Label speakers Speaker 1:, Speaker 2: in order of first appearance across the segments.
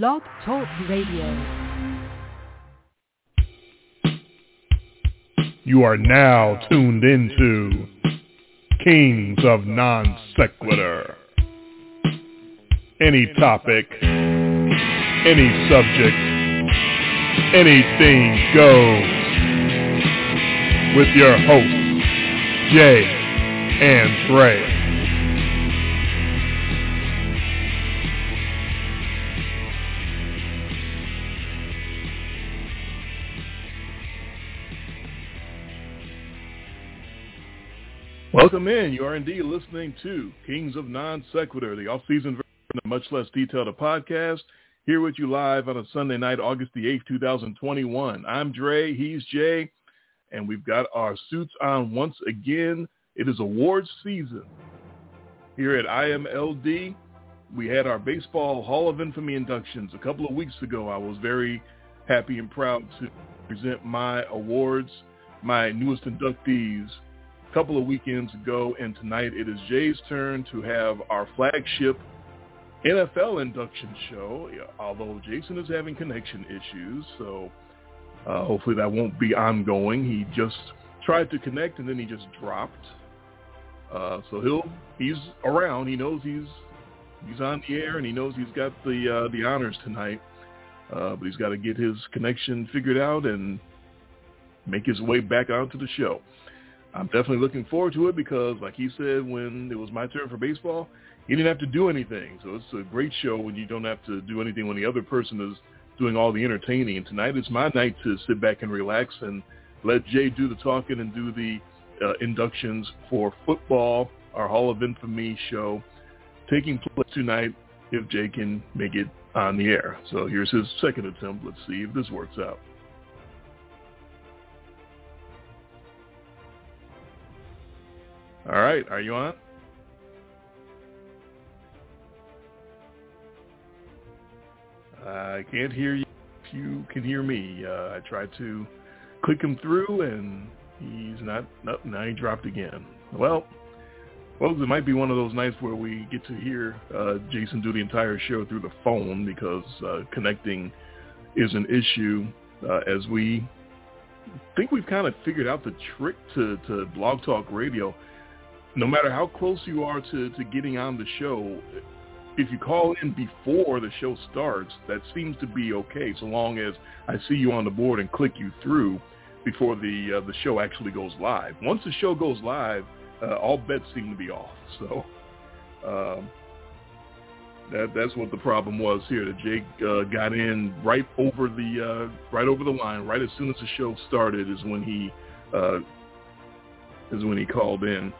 Speaker 1: Blog Talk Radio.
Speaker 2: You are now tuned into Kings of Non Sequitur. Any topic, any subject, anything goes. With your hosts, Jay and Dre. Welcome in. You are indeed listening to Kings of Non Sequitur, the off-season version of much less detailed a podcast. Here with you live on a Sunday night, August the 8th, 2021. I'm Dre. He's Jay. And we've got our suits on once again. It is awards season. Here at IMLD, we had our Baseball Hall of Infamy inductions a couple of weeks ago. I was very happy and proud to present my awards, my newest inductees couple of weekends ago, and tonight it is Jay's turn to have our flagship NFL induction show, although Jason is having connection issues, so uh, hopefully that won't be ongoing. He just tried to connect and then he just dropped. Uh, so he'll he's around. He knows he's he's on the air and he knows he's got the uh, the honors tonight. Uh, but he's got to get his connection figured out and make his way back onto the show. I'm definitely looking forward to it because, like he said, when it was my turn for baseball, he didn't have to do anything. So it's a great show when you don't have to do anything when the other person is doing all the entertaining. And tonight is my night to sit back and relax and let Jay do the talking and do the uh, inductions for football, our Hall of Infamy show, taking place tonight if Jay can make it on the air. So here's his second attempt. Let's see if this works out. All right, are you on? I can't hear you. If you can hear me, uh, I tried to click him through, and he's not. Nope, now he dropped again. Well, well, it might be one of those nights where we get to hear uh, Jason do the entire show through the phone because uh, connecting is an issue. Uh, as we think we've kind of figured out the trick to, to Blog Talk Radio no matter how close you are to, to getting on the show, if you call in before the show starts, that seems to be okay, so long as I see you on the board and click you through before the uh, the show actually goes live. Once the show goes live, uh, all bets seem to be off. So um, that that's what the problem was here. That Jake uh, got in right over the uh, right over the line, right as soon as the show started, is when he uh, is when he called in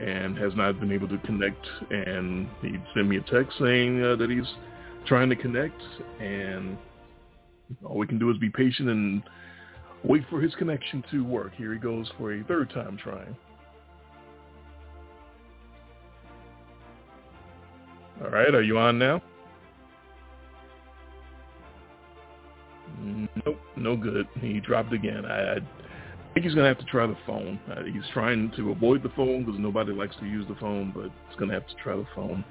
Speaker 2: and has not been able to connect. And he sent me a text saying uh, that he's trying to connect, and all we can do is be patient and wait for his connection to work. Here he goes for a third time trying. All right, are you on now? Nope, no good. He dropped again. I, I I think he's going to have to try the phone. Uh, he's trying to avoid the phone because nobody likes to use the phone, but he's going to have to try the phone.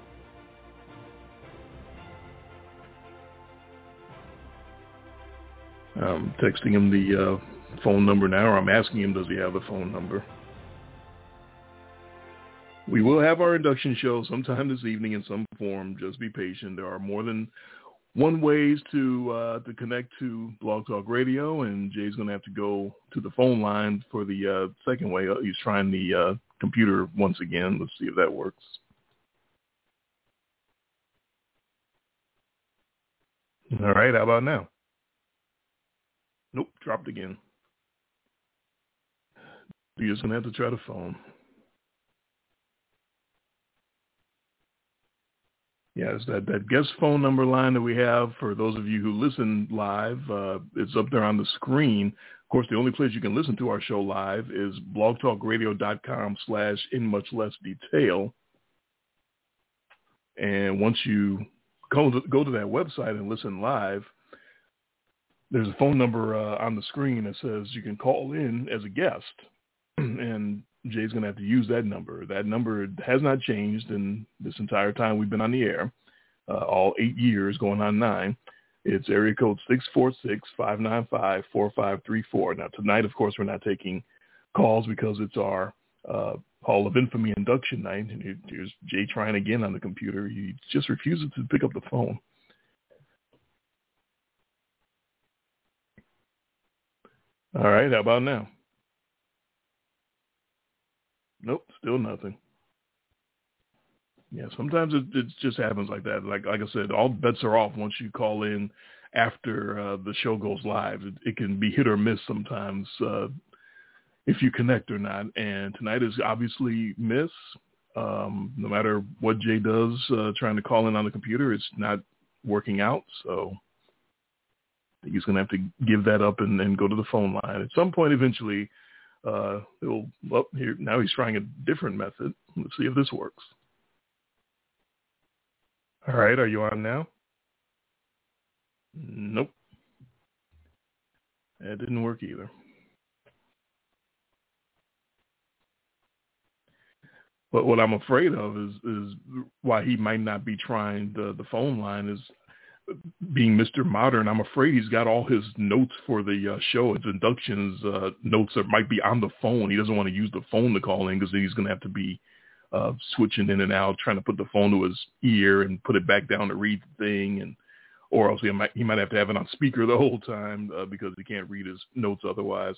Speaker 2: I'm texting him the uh, phone number now, I'm asking him, does he have the phone number? We will have our induction show sometime this evening in some form. Just be patient. There are more than one ways to uh, to connect to Blog Talk Radio, and Jay's going to have to go to the phone line for the uh, second way. He's trying the uh, computer once again. Let's see if that works. All right, how about now? Nope, dropped again. You're just going to have to try the phone. Yes, that, that guest phone number line that we have for those of you who listen live, uh, it's up there on the screen. Of course, the only place you can listen to our show live is blogtalkradio.com slash in much less detail. And once you go to, go to that website and listen live, there's a phone number uh, on the screen that says you can call in as a guest. and Jay's going to have to use that number. That number has not changed in this entire time we've been on the air. uh, all eight years, going on nine. It's area code six four six five nine five four five three four. Now tonight, of course, we're not taking calls because it's our uh, Hall of Infamy induction night. And here's Jay trying again on the computer. He just refuses to pick up the phone. All right, how about now? Nope, still nothing. Yeah, sometimes it, it just happens like that. Like like I said, all bets are off once you call in after uh, the show goes live. It, it, can be hit or miss sometimes uh, if you connect or not. And tonight is obviously miss. Um, no matter what Jay does, uh, trying to call in on the computer, it's not working out. So he's going to have to give that up and, and go to the phone line at some point. Eventually, uh, it'll. Well, here now he's trying a different method. Let's see if this works. All right, are you on now? Nope. That didn't work either. But what I'm afraid of is is why he might not be trying the the phone line is being Mr. Modern. I'm afraid he's got all his notes for the uh, show, his inductions uh, notes that might be on the phone. He doesn't want to use the phone to call in because he's going to have to be uh, switching in and out, trying to put the phone to his ear and put it back down to read the thing, and or else he might he might have to have it on speaker the whole time uh, because he can't read his notes otherwise.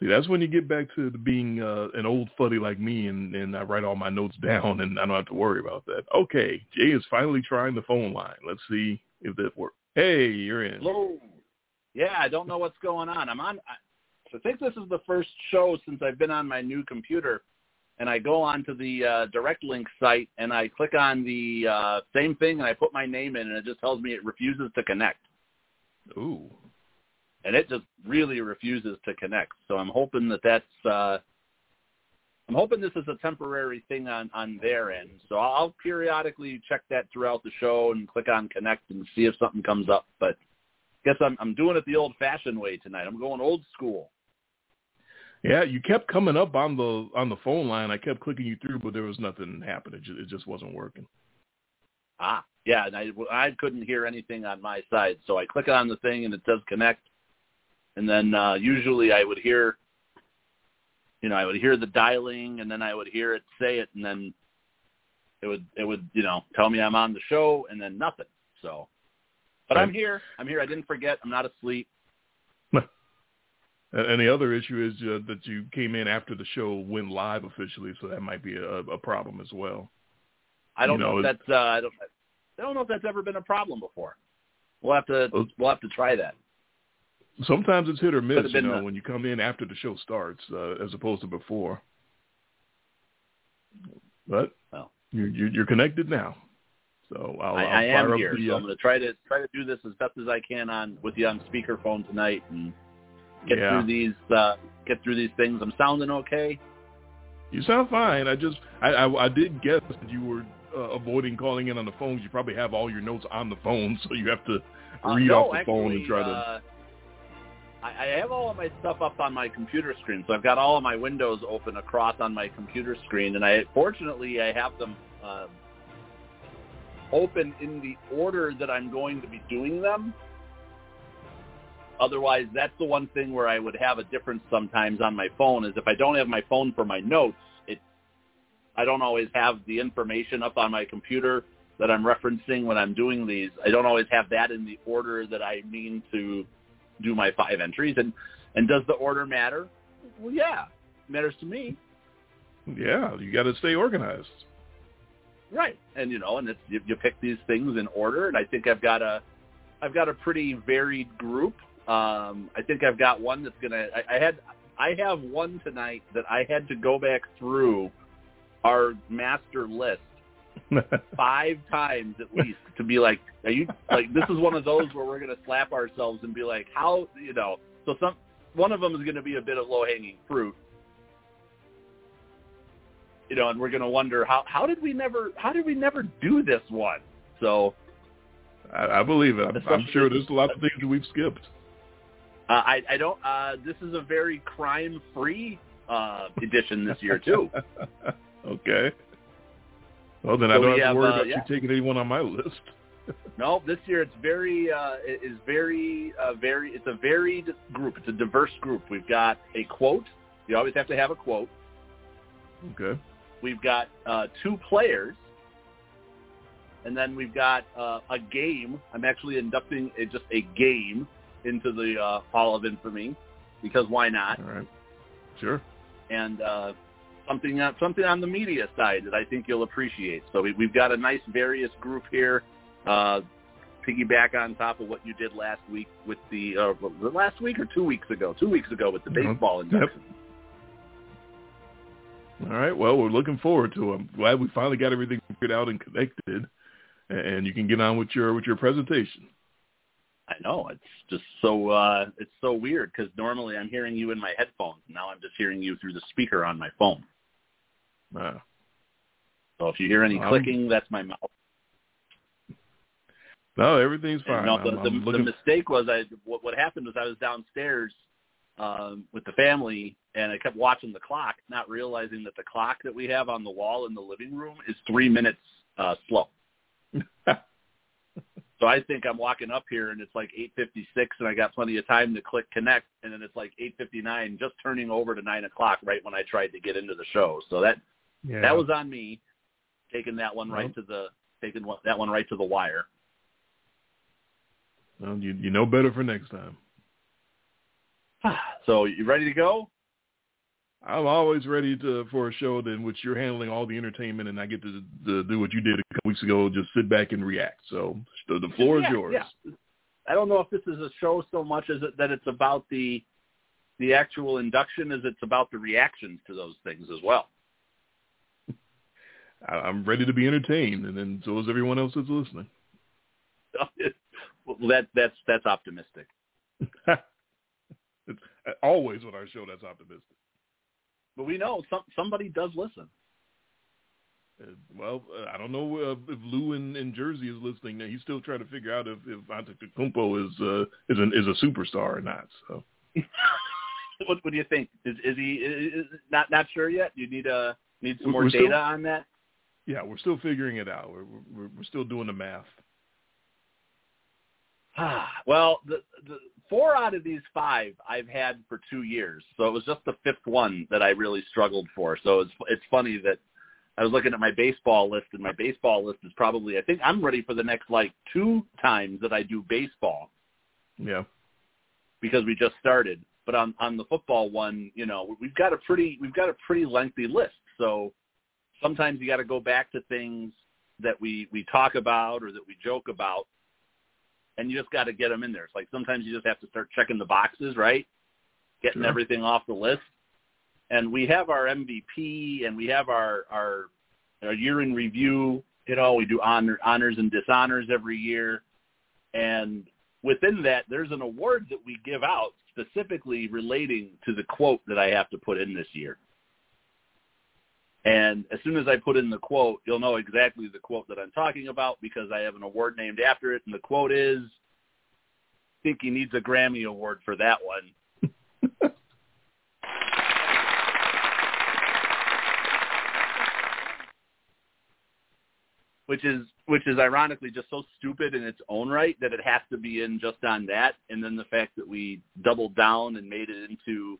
Speaker 2: See, that's when you get back to being uh, an old fuddy like me, and, and I write all my notes down, and I don't have to worry about that. Okay, Jay is finally trying the phone line. Let's see if that works. Hey, you're in.
Speaker 3: Hello. Yeah, I don't know what's going on. I'm on. I think this is the first show since I've been on my new computer and I go onto the uh, direct link site and I click on the uh, same thing and I put my name in and it just tells me it refuses to connect.
Speaker 2: Ooh.
Speaker 3: And it just really refuses to connect. So I'm hoping that that's uh, I'm hoping this is a temporary thing on on their end. So I'll periodically check that throughout the show and click on connect and see if something comes up. But I guess I'm I'm doing it the old-fashioned way tonight. I'm going old school.
Speaker 2: Yeah, you kept coming up on the on the phone line. I kept clicking you through, but there was nothing happening. It just, it just wasn't working.
Speaker 3: Ah, yeah, and I I couldn't hear anything on my side, so I click on the thing and it says connect, and then uh, usually I would hear, you know, I would hear the dialing, and then I would hear it say it, and then it would it would you know tell me I'm on the show, and then nothing. So, but right. I'm here. I'm here. I didn't forget. I'm not asleep.
Speaker 2: And the other issue is uh, that you came in after the show went live officially, so that might be a, a problem as well.
Speaker 3: I don't you know, know if that's uh, I don't I don't know if that's ever been a problem before. We'll have to we'll have to try that.
Speaker 2: Sometimes it's hit or miss, you know, a, when you come in after the show starts, uh, as opposed to before. But well, you're, you're connected now, so I'll, I, I'll
Speaker 3: I am
Speaker 2: here.
Speaker 3: The, so I'm going to try to try to do this as best as I can on with you on speakerphone tonight, and get yeah. through these uh, get through these things. I'm sounding okay.
Speaker 2: You sound fine. I just I I, I did guess that you were uh, avoiding calling in on the phones. You probably have all your notes on the phone, so you have to
Speaker 3: uh,
Speaker 2: read
Speaker 3: uh, no,
Speaker 2: off the
Speaker 3: actually,
Speaker 2: phone and try to.
Speaker 3: Uh, I have all of my stuff up on my computer screen, so I've got all of my windows open across on my computer screen, and I fortunately I have them uh, open in the order that I'm going to be doing them. Otherwise, that's the one thing where I would have a difference sometimes on my phone is if I don't have my phone for my notes, it I don't always have the information up on my computer that I'm referencing when I'm doing these. I don't always have that in the order that I mean to do my five entries. And and does the order matter? Well, yeah, it matters to me.
Speaker 2: Yeah, you got to stay organized.
Speaker 3: Right, and you know, and it's, you, you pick these things in order, and I think I've got a I've got a pretty varied group um, I think I've got one that's gonna. I, I had I have one tonight that I had to go back through our master list five times at least to be like, are you like this is one of those where we're gonna slap ourselves and be like, how you know? So some one of them is gonna be a bit of low hanging fruit, you know, and we're gonna wonder how how did we never how did we never do this one? So
Speaker 2: I, I believe it. I'm, I'm sure there's a lot of things that we've skipped.
Speaker 3: Uh, I, I don't. Uh, this is a very crime-free uh, edition this year too.
Speaker 2: okay. Well, then so I don't have to worry uh, about yeah. you taking anyone on my list.
Speaker 3: no, this year it's very uh, it is very uh, very it's a varied group. It's a diverse group. We've got a quote. You always have to have a quote.
Speaker 2: Okay.
Speaker 3: We've got uh, two players, and then we've got uh, a game. I'm actually inducting a, just a game into the uh, Hall of Infamy because why not?
Speaker 2: All right. Sure.
Speaker 3: And uh, something on, something on the media side that I think you'll appreciate. So we, we've got a nice various group here. Uh, piggyback on top of what you did last week with the uh, was it last week or two weeks ago? Two weeks ago with the
Speaker 2: Mhm.
Speaker 3: baseball induction.
Speaker 2: All right. Well, we're looking forward to them. Glad we finally got everything figured out and connected, and you can get on with your with your presentation.
Speaker 3: I know it's just so uh, it's so weird because normally I'm hearing you in my headphones. Now I'm just hearing you through the speaker on my phone.
Speaker 2: Uh,
Speaker 3: So if you hear any clicking, that's my mouth.
Speaker 2: no, everything's fine.
Speaker 3: And no,
Speaker 2: I'm-
Speaker 3: the,
Speaker 2: I'm
Speaker 3: the,
Speaker 2: looking-
Speaker 3: the mistake was I what, what happened was I was downstairs um, with the family and I kept watching the clock, not realizing that the clock that we have on the wall in the living room is three minutes uh, slow. So I think I'm walking up here and it's like 8:56 and I got plenty of time to click connect and then it's like 8:59, just turning over to nine o'clock right when I tried to get into the show. So that
Speaker 2: yeah.
Speaker 3: that was on me, taking that one right
Speaker 2: Well.
Speaker 3: to the taking one, that one right to the wire.
Speaker 2: Well, you you know better for next time.
Speaker 3: So you ready to go?
Speaker 2: I'm always ready to for a show in which you're handling all the entertainment, and I get to, to do what you did a couple weeks ago, just sit back and react. So the, floor is yours.
Speaker 3: yeah. I don't know if this is a show so much as it, that it's about the the actual induction as it's about the reactions to those things as well.
Speaker 2: I'm ready to be entertained, and then so is everyone else that's listening.
Speaker 3: well, that that's that's optimistic.
Speaker 2: it's always on our show that's optimistic.
Speaker 3: But we know some somebody does listen.
Speaker 2: Uh, well, uh, I don't know uh, if Lou in, in Jersey is listening. Now. He's still trying to figure out if if Antetokounmpo is uh, is an is a superstar or not. So
Speaker 3: what, what do you think? Is, is he is, not not sure yet? You need uh need some
Speaker 2: We're
Speaker 3: more
Speaker 2: still-
Speaker 3: data on that.
Speaker 2: Yeah, we're still figuring it out. We're we're, we're still doing the math.
Speaker 3: well, the, the four out of these five I've had for two years, so it was just the fifth one that I really struggled for. So it's it's funny that I was looking at my baseball list, and my baseball list is probably I think I'm ready for the next like two times that I do baseball
Speaker 2: Yeah.
Speaker 3: because we just started. But on on the football one, you know, we've got a pretty we've got a pretty lengthy list. So sometimes you got to go back to things that we we talk about or that we joke about, and you just got to get them in there. It's like sometimes you just have to start checking the boxes, right? Getting
Speaker 2: Sure.
Speaker 3: everything off the list. And we have our MVP and we have our our, our year in review. You know, we do honor, honors and dishonors every year, and within that, there's an award that we give out specifically relating to the quote that I have to put in this year. And as soon as I put in the quote, you'll know exactly the quote that I'm talking about because I have an award named after it. And the quote is, I think he needs a Grammy award for that one. which is which is ironically just so stupid in its own right that it has to be in just on that, and then the fact that we doubled down and made it into,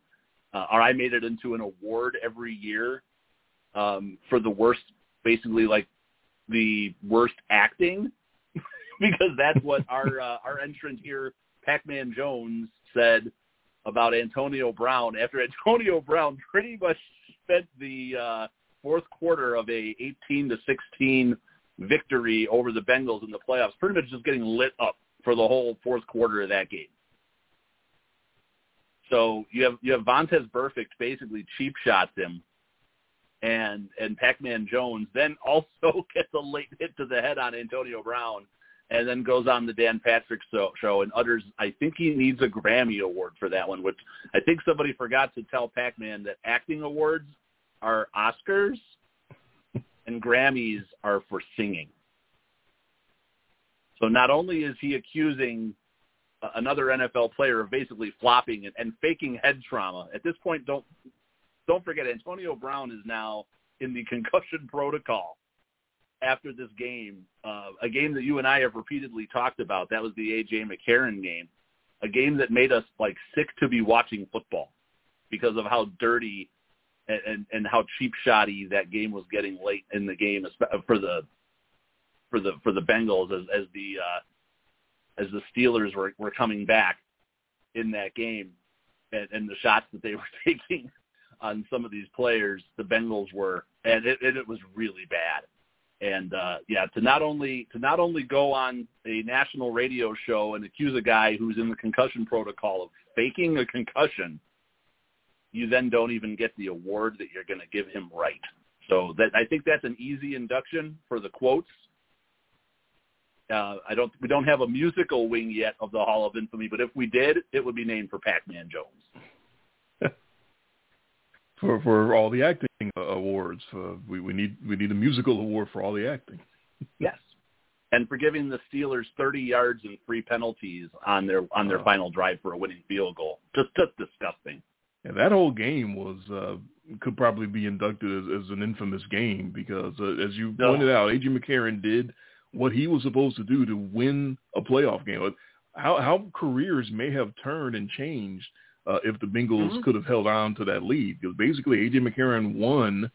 Speaker 3: uh, or I made it into an award every year um, for the worst, basically like the worst acting, because that's what our uh, our entrant here, Pac-Man Jones, said about Antonio Brown after Antonio Brown pretty much spent the uh, fourth quarter of a 18 to 16 victory over the Bengals in the playoffs, pretty much just getting lit up for the whole fourth quarter of that game. So you have you have Vontaze Burfict basically cheap shots him, and and Pac-Man Jones then also gets a late hit to the head on Antonio Brown, and then goes on the Dan Patrick show, show and utters, I think he needs a Grammy award for that one, which I think somebody forgot to tell Pac-Man that acting awards are Oscars and Grammys are for singing. So not only is he accusing another NFL player of basically flopping and, and faking head trauma, at this point, don't don't forget Antonio Brown is now in the concussion protocol after this game, uh, a game that you and I have repeatedly talked about. That was the AJ McCarron game, a game that made us like sick to be watching football because of how dirty and, and, and how cheap shoddy that game was getting late in the game for the for the for the Bengals as as the uh, as the Steelers were were coming back in that game and, and the shots that they were taking on some of these players, the Bengals were, and it, it, it was really bad. And uh, yeah, to not only to not only go on a national radio show and accuse a guy who's in the concussion protocol of faking a concussion, you then don't even get the award that you're going to give him right. So that I think that's an easy induction for the quotes. Uh, I don't. We don't have a musical wing yet of the Hall of Infamy, but if we did, it would be named for Pac-Man Jones
Speaker 2: for for all the acting awards. Uh, we we need we need a musical award for all the acting.
Speaker 3: yes, and for giving the Steelers 30 yards and three penalties on their on their uh, final drive for a winning field goal. Just just disgusting.
Speaker 2: Yeah, that whole game was uh, could probably be inducted as, as an infamous game because, uh, as you pointed out, AJ McCarron did what he was supposed to do to win a playoff game. How how careers may have turned and changed uh, if the Bengals mm-hmm. could have held on to that lead. Because basically, AJ McCarron won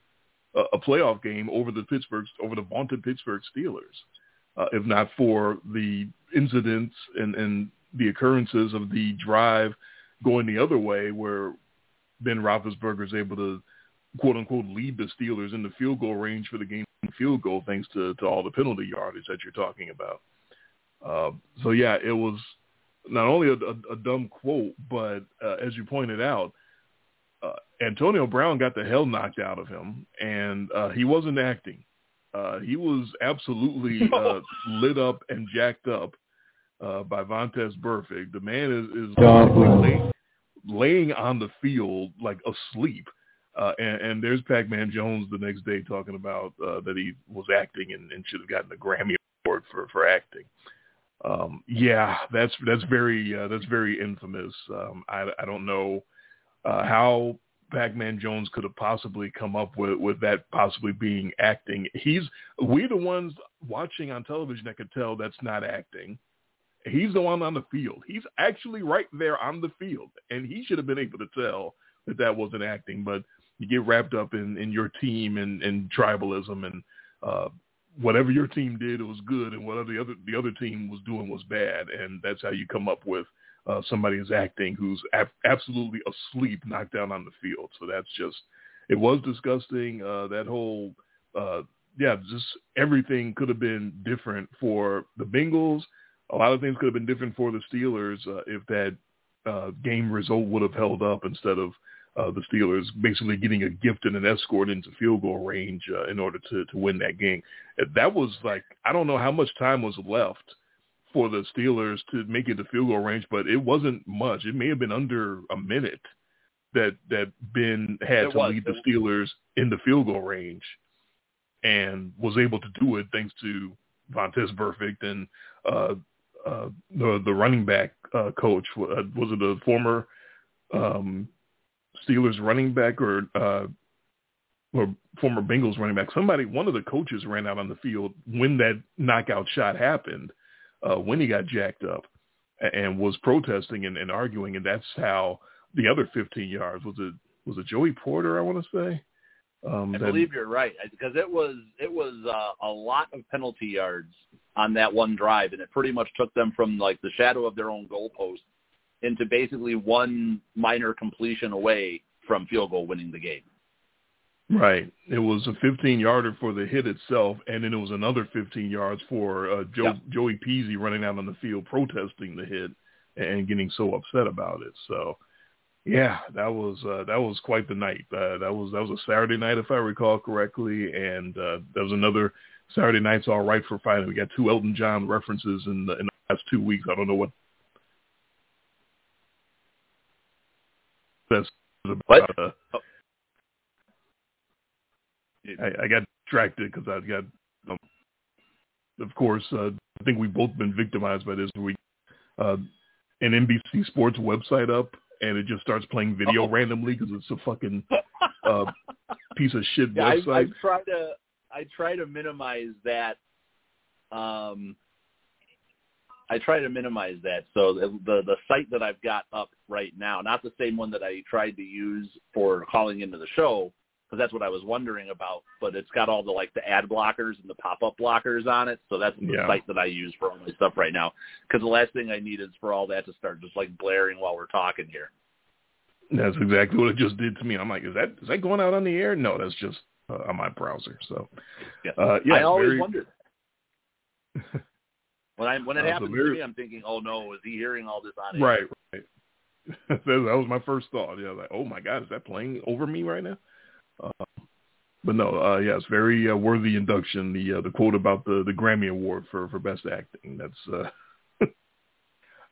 Speaker 2: a, a playoff game over the Pittsburgh over the vaunted Pittsburgh Steelers. Uh, if not for the incidents and, and the occurrences of the drive going the other way, where Ben Roethlisberger is able to quote unquote lead the Steelers in the field goal range for the game field goal, thanks to, to all the penalty yardage that you're talking about. Uh, so yeah, it was not only a, a, a dumb quote, but uh, as you pointed out, uh, Antonio Brown got the hell knocked out of him, and uh, he wasn't acting. Uh, he was absolutely uh, lit up and jacked up uh, by Vontaze Burfict. The man is, is lay, laying on the field like asleep. Uh, and, and there's Pac-Man Jones the next day talking about uh, that he was acting and, and should have gotten a Grammy award for for acting. Um, yeah, that's that's very uh, that's very infamous. Um, I, I don't know uh, how Pac-Man Jones could have possibly come up with with that possibly being acting. He's we the ones watching on television that could tell that's not acting. He's the one on the field. He's actually right there on the field, and he should have been able to tell that that wasn't acting. But you get wrapped up in in your team and, and tribalism and uh, whatever your team did, it was good, and whatever the other the other team was doing was bad, and that's how you come up with uh, somebody who's acting who's ab- absolutely asleep, knocked down on the field. So that's just it was disgusting. Uh, that whole uh, yeah, just everything could have been different for the Bengals. A lot of things could have been different for the Steelers uh, if that uh, game result would have held up instead of uh, the Steelers basically getting a gift and an escort into field goal range uh, in order to to win that game. That was like I don't know how much time was left for the Steelers to make it to field goal range, but it wasn't much. It may have been under a minute that that Ben had
Speaker 3: it
Speaker 2: to
Speaker 3: was.
Speaker 2: lead the Steelers in the field goal range, and was able to do it thanks to Vontaze Burfict and uh, uh, the the running back uh, coach. Uh, was it a former um, Steelers running back or uh, or former Bengals running back. Somebody, one of the coaches ran out on the field when that knockout shot happened, uh, when he got jacked up, and was protesting and, and arguing, and that's how the other 15 yards was it was it Joey Porter? I want to say. Um,
Speaker 3: I that, believe you're right because it was it was uh, a lot of penalty yards on that one drive, and it pretty much took them from like the shadow of their own goalpost into basically one minor completion away from field goal winning the game.
Speaker 2: Right. It was a 15 yarder for the hit itself, and then it was another 15 yards for uh, Joe, yep. Joey Peasy running out on the field protesting the hit and getting so upset about it. So, yeah, that was uh, that was quite the night. Uh, that was that was a Saturday night, if I recall correctly, and uh, that was another Saturday night's all right for fighting. We got two Elton John references in the, in the last two weeks. I don't know what that's about. Uh,
Speaker 3: oh.
Speaker 2: I, I got distracted because I got, um, of course, uh, I think we've both been victimized by this. We uh, an NBC Sports website up, and it just starts playing video
Speaker 3: oh.
Speaker 2: randomly because it's a fucking uh, piece of shit
Speaker 3: yeah,
Speaker 2: website.
Speaker 3: I, I tried to I try to minimize that. Um, I try to minimize that. So the, the the site that I've got up right now, not the same one that I tried to use for calling into the show, because that's what I was wondering about. But it's got all the like the ad blockers and the pop up blockers on it. So that's the
Speaker 2: Yeah.
Speaker 3: site that I use for all my stuff right now. Because the last thing I need is for all that to start just like blaring while we're talking here.
Speaker 2: That's exactly what it just did to me. I'm like, is that is that going out on the air? No, that's just uh, on my browser. So,
Speaker 3: Yeah.
Speaker 2: uh, yeah,
Speaker 3: I always
Speaker 2: very,
Speaker 3: wondered. when I when it
Speaker 2: Uh,
Speaker 3: happens to me, I'm thinking, oh no, is he hearing all this on air?
Speaker 2: right, right. that was my first thought. Yeah, like, oh my God, is that playing over me right now? Uh, but no, uh, yeah, it's very uh, worthy induction. The uh, the quote about the the Grammy Award for for best acting. That's uh,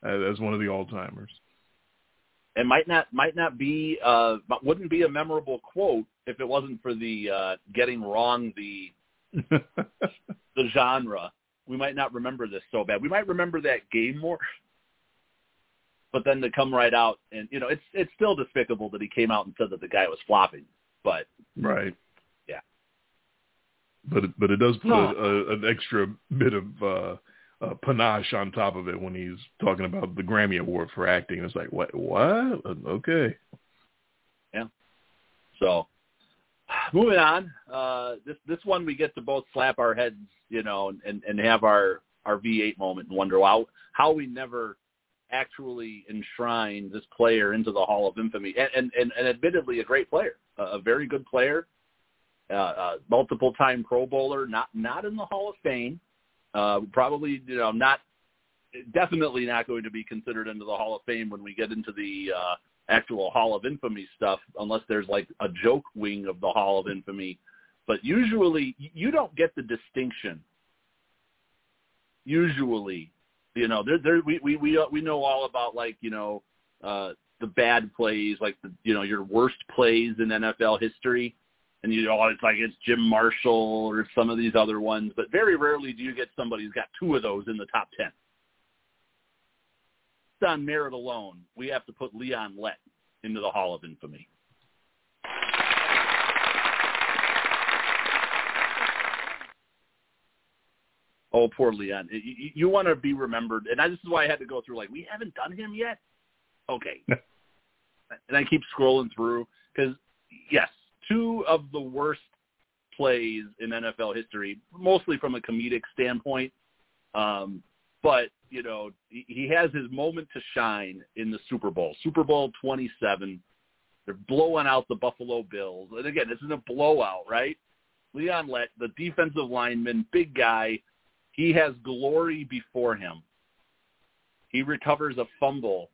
Speaker 2: that's one of the all timers.
Speaker 3: It might not might not be uh wouldn't be a memorable quote if it wasn't for the uh getting wrong the the genre. We might not remember this so bad. We might remember that game more. But then to come right out and you know, it's it's still despicable that he came out and said that the guy was flopping. But
Speaker 2: right.
Speaker 3: Yeah.
Speaker 2: But it, but it does put
Speaker 3: No.
Speaker 2: a, an extra bit of uh, uh, panache on top of it when he's talking about the Grammy Award for acting. It's like what what? Okay. Yeah.
Speaker 3: So, moving on. Uh, this this one we get to both slap our heads, you know, and and have our our V8 moment and wonder how how we never actually enshrined this player into the Hall of Infamy, and and and, and admittedly a great player, a, very good player, uh, uh, multiple time Pro Bowler, not not in the Hall of Fame, uh, probably you know not definitely not going to be considered into the Hall of Fame when we get into the uh, actual Hall of Infamy stuff, unless there's like a joke wing of the Hall of Infamy. But usually, you don't get the distinction. Usually, you know, there, there, we we we we know all about like you know uh, the bad plays, like the you know your worst plays in NFL history, and you know it's like it's Jim Marshall or some of these other ones. But very rarely do you get somebody who's got two of those in the top ten on merit alone, we have to put Leon Lett into the Hall of Infamy. Oh, poor Leon. You, you- want to be remembered, and I, this is why I had to go through. Like, we haven't done him yet. Okay, and I keep scrolling through because yes, two of the worst plays in NFL history, mostly from a comedic standpoint. Um, but you know he he has his moment to shine in the Super Bowl, Super Bowl 27. They're blowing out the Buffalo Bills, and again, this is a blowout, right? Leon Lett, the defensive lineman, big guy, he has glory before him. He recovers a fumble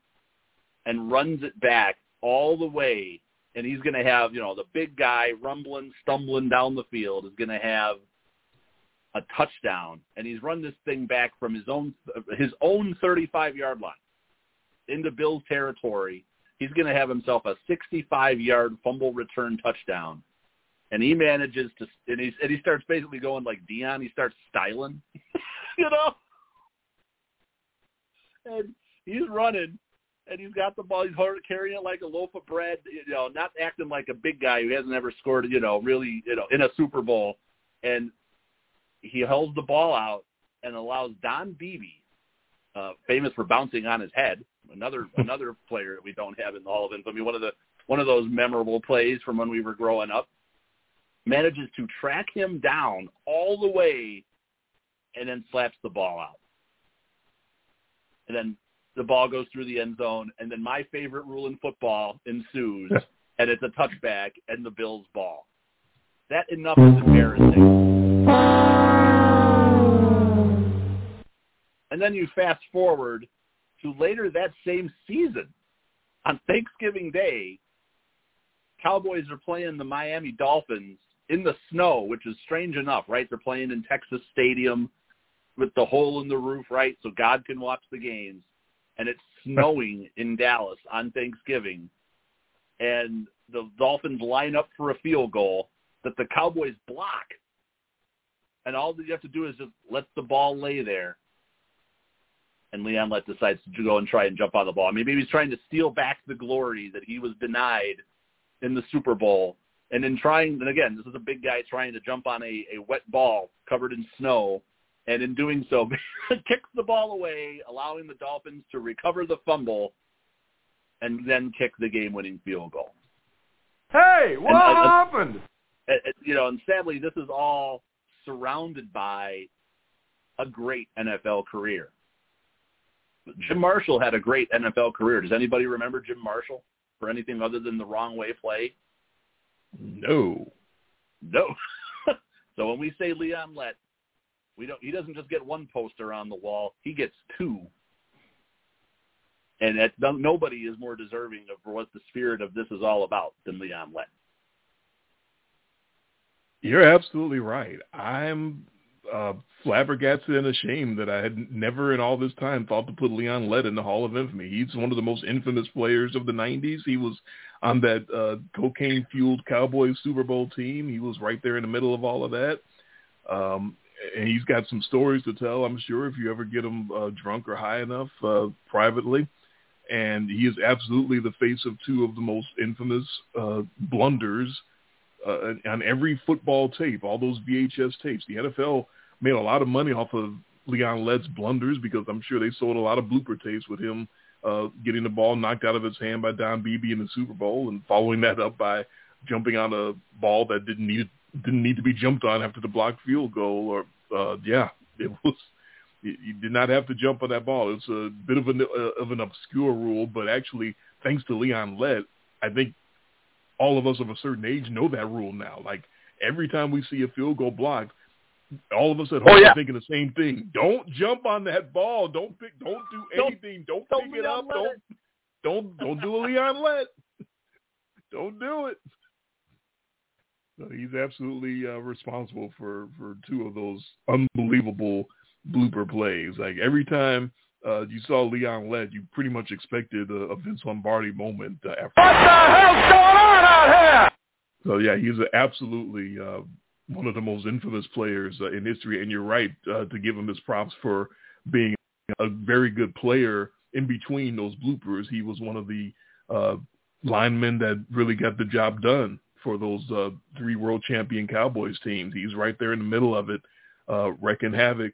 Speaker 3: and runs it back all the way, and he's going to have, you know, the big guy rumbling, stumbling down the field is going to have a touchdown, and he's run this thing back from his own his own 35 yard line into Bills territory. He's going to have himself a 65 yard fumble return touchdown, and he manages to and he and he starts basically going like Deion. He starts styling, you know, and he's running. And he's got the ball. He's carrying it like a loaf of bread. You know, not acting like a big guy who hasn't ever scored. You know, really, you know, in a Super Bowl. And he holds the ball out and allows Don Beebe, uh, famous for bouncing on his head, another another player that we don't have in the Hall of Infamy, one of the one of those memorable plays from when we were growing up, manages to track him down all the way and then slaps the ball out. And then the ball goes through the end zone, and then my favorite rule in football ensues, and it's a touchback and the Bills' ball. That enough is embarrassing. And then you fast forward to later that same season on Thanksgiving Day, Cowboys are playing the Miami Dolphins in the snow, which is strange enough, right? They're playing in Texas Stadium with the hole in the roof, right? So God can watch the games. And it's snowing in Dallas on Thanksgiving. And the Dolphins line up for a field goal that the Cowboys block. And all that you have to do is just let the ball lay there and Leon Lett decides to go and try and jump on the ball. I mean, maybe he's trying to steal back the glory that he was denied in the Super Bowl And in trying, and again, this is a big guy trying to jump on a, a wet ball covered in snow, and in doing so, kicks the ball away, allowing the Dolphins to recover the fumble, and then kick the game-winning field goal.
Speaker 2: Hey, what and, uh, happened?
Speaker 3: Uh, you know, and sadly, this is all surrounded by a great NFL career. Jim Marshall had a great NFL career. Does anybody remember Jim Marshall for anything other than the wrong way play?
Speaker 2: No.
Speaker 3: No. so when we say Leon Lett, we don't he doesn't just get one poster on the wall, he gets two. And that nobody is more deserving of what the spirit of this is all about than Leon Lett.
Speaker 2: You're absolutely right. I'm uh, flabbergasted and ashamed that I had never in all this time thought to put Leon Lett in the Hall of Infamy. He's one of the most infamous players of the 90s. He was on that uh, cocaine-fueled Cowboys Super Bowl team. He was right there in the middle of all of that. Um, and he's got some stories to tell, I'm sure, if you ever get him uh, drunk or high enough uh, privately. And he is absolutely the face of two of the most infamous uh, blunders uh, on every football tape, all those VHS tapes. The NFL made a lot of money off of Leon Lett's blunders because I'm sure they sold a lot of blooper tapes with him uh, getting the ball knocked out of his hand by Don Beebe in the Super Bowl and following that up by jumping on a ball that didn't need didn't need to be jumped on after the blocked field goal. Or uh, yeah, it was you did not have to jump on that ball. It's a bit of an uh, of an obscure rule, but actually, thanks to Leon Lett, I think all of us of a certain age know that rule now. Like every time we see a field goal blocked, all of us at home oh, yeah. are thinking the same thing. Don't jump on that ball. Don't pick. Don't do anything. Don't, don't pick it up. Don't don't don't do a Leon Lett. don't do it. So he's absolutely uh, responsible for for two of those unbelievable blooper plays. Like every time uh, you saw Leon Lett, you pretty much expected a, a Vince Lombardi moment. Uh, after.
Speaker 4: What the hell's going on out here?
Speaker 2: So yeah, he's absolutely uh, one of the most infamous players uh, in history. And you're right uh, to give him his props for being a very good player in between those bloopers. He was one of the uh, linemen that really got the job done for those uh, three world champion Cowboys teams. He's right there in the middle of it, uh, wrecking havoc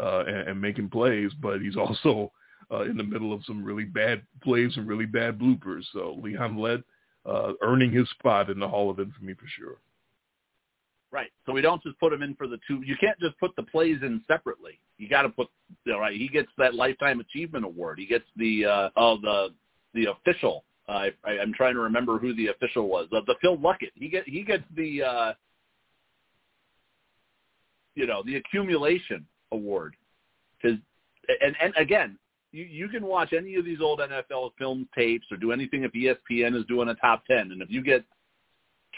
Speaker 2: uh, and, and making plays, but he's also uh, in the middle of some really bad plays and really bad bloopers. So Leon Lett uh, earning his spot in the Hall of Infamy for sure.
Speaker 3: Right. So we don't just put him in for the two. You can't just put the plays in separately. You got to put. You know, right. He gets that lifetime achievement award. He gets the uh, oh the the official. Uh, I, I'm trying to remember who the official was. The, the Phil Luckett. He get he gets the uh, you know the accumulation award because and and again you you can watch any of these old NFL film tapes or do anything if ESPN is doing a top ten and if you get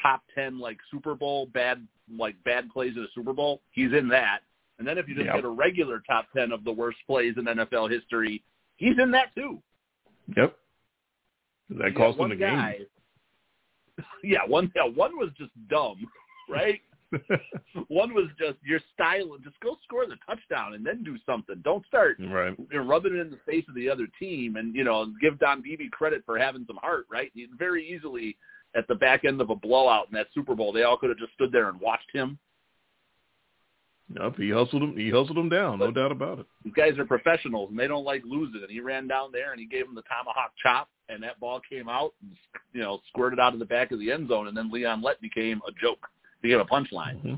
Speaker 3: top ten like Super Bowl bad like bad plays in a Super Bowl, he's in that. And then if you just yep. get a regular top ten of the worst plays in NFL history, he's in that too.
Speaker 2: Yep. That cost him the
Speaker 3: guy, game. Yeah, one yeah, one was just dumb, right? one was just your style. Just go score the touchdown and then do something. Don't start
Speaker 2: right.
Speaker 3: you know, rubbing it in the face of the other team and you know give Don Beebe credit for having some heart. Right? He very easily at the back end of a blowout in that Super Bowl. They all could have just stood there and watched him.
Speaker 2: Nope, he hustled him. He hustled him down, but no doubt about it.
Speaker 3: These guys are professionals, and they don't like losing. And he ran down there and he gave him the tomahawk chop, and that ball came out, and, you know, squirted out of the back of the end zone. And then Leon Lett became a joke, became a punchline. Mm-hmm.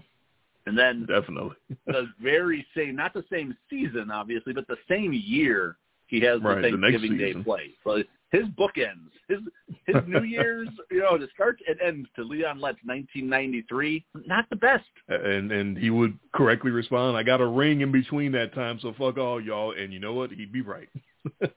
Speaker 3: And then
Speaker 2: definitely
Speaker 3: the very same, not the same season, obviously, but the same year he has
Speaker 2: right,
Speaker 3: the Thanksgiving
Speaker 2: the
Speaker 3: Day play. So his bookends, his his New Year's, you know, to start and end to Leon Lett's 1993, not the best.
Speaker 2: And and he would correctly respond, "I got a ring in between that time, so fuck all y'all." And you know what? He'd be right.
Speaker 3: yeah,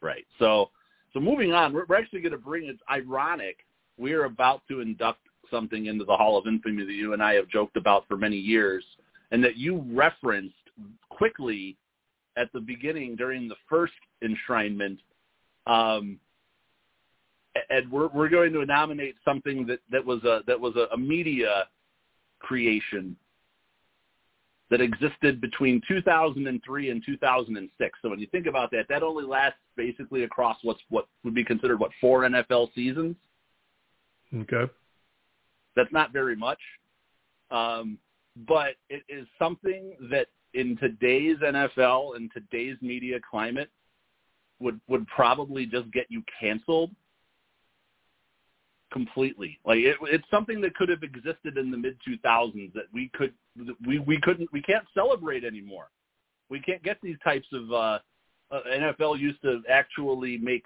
Speaker 3: right. So so moving on, we're, we're actually going to bring. It's ironic. We're about to induct something into the Hall of Infamy that you and I have joked about for many years, and that you referenced quickly at the beginning during the first enshrinement um, and we're we're going to nominate something that that was a that was a, a media creation that existed between 2003 and 2006. So when you think about that, that only lasts basically across what's what would be considered what four NFL seasons.
Speaker 2: Okay.
Speaker 3: That's not very much, um, but it is something that in today's NFL and today's media climate would would probably just get you canceled completely. Like it, it's something that could have existed in the mid 2000s that we could we we couldn't we can't celebrate anymore. We can't get these types of uh, uh NFL used to actually make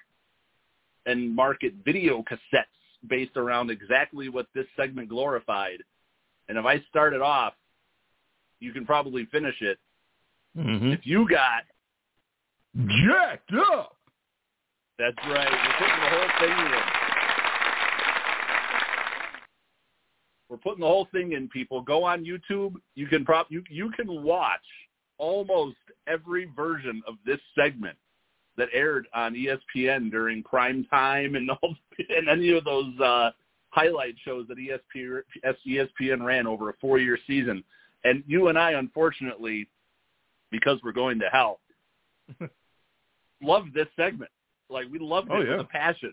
Speaker 3: and market video cassettes based around exactly what this segment glorified. And if I start it off, you can probably finish it.
Speaker 2: Mm-hmm.
Speaker 3: If you got
Speaker 2: jacked up,
Speaker 3: that's right. We're putting the whole thing in. We're putting the whole thing in. People go on YouTube. You can prop. You you can watch almost every version of this segment that aired on ESPN during prime time and all, and any of those uh, highlight shows that ESPN, ESPN ran over a four-year season. And you and I, unfortunately, because we're going to hell, love this segment. Like we loved it
Speaker 2: Oh, yeah.
Speaker 3: with a passion.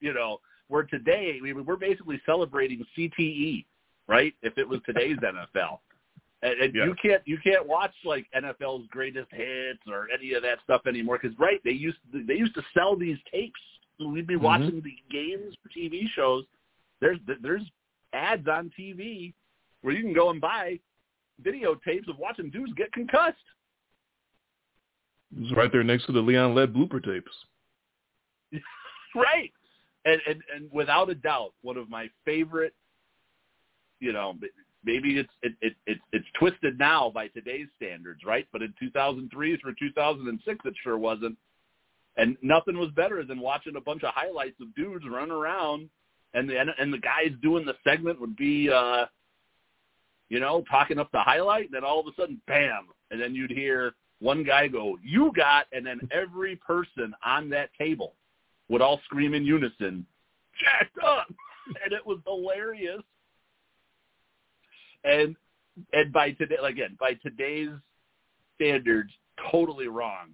Speaker 3: You know, where today we, we're basically celebrating CTE, right? If it was today's NFL. And, and
Speaker 2: Yeah.
Speaker 3: you can't you can't watch like NFL's greatest hits or any of that stuff anymore because right they used to, they used to sell these tapes. We'd be
Speaker 2: Mhm.
Speaker 3: watching the games TV shows. There's there's ads on TV where you can go and buy videotapes of watching dudes get concussed.
Speaker 2: It's right there next to the Leon Lett blooper tapes.
Speaker 3: right. And, and and without a doubt, one of my favorite, you know, maybe it's it, it it's it's twisted now by today's standards, right? But in 2003 through 2006, it sure wasn't. And nothing was better than watching a bunch of highlights of dudes run around, and the and the guys doing the segment would be, uh, you know, talking up the highlight, and then all of a sudden, bam, and then you'd hear one guy go, "You got," and then every person on that table would all scream in unison, jacked up. And it was hilarious. And and by today again, by today's standards, totally wrong.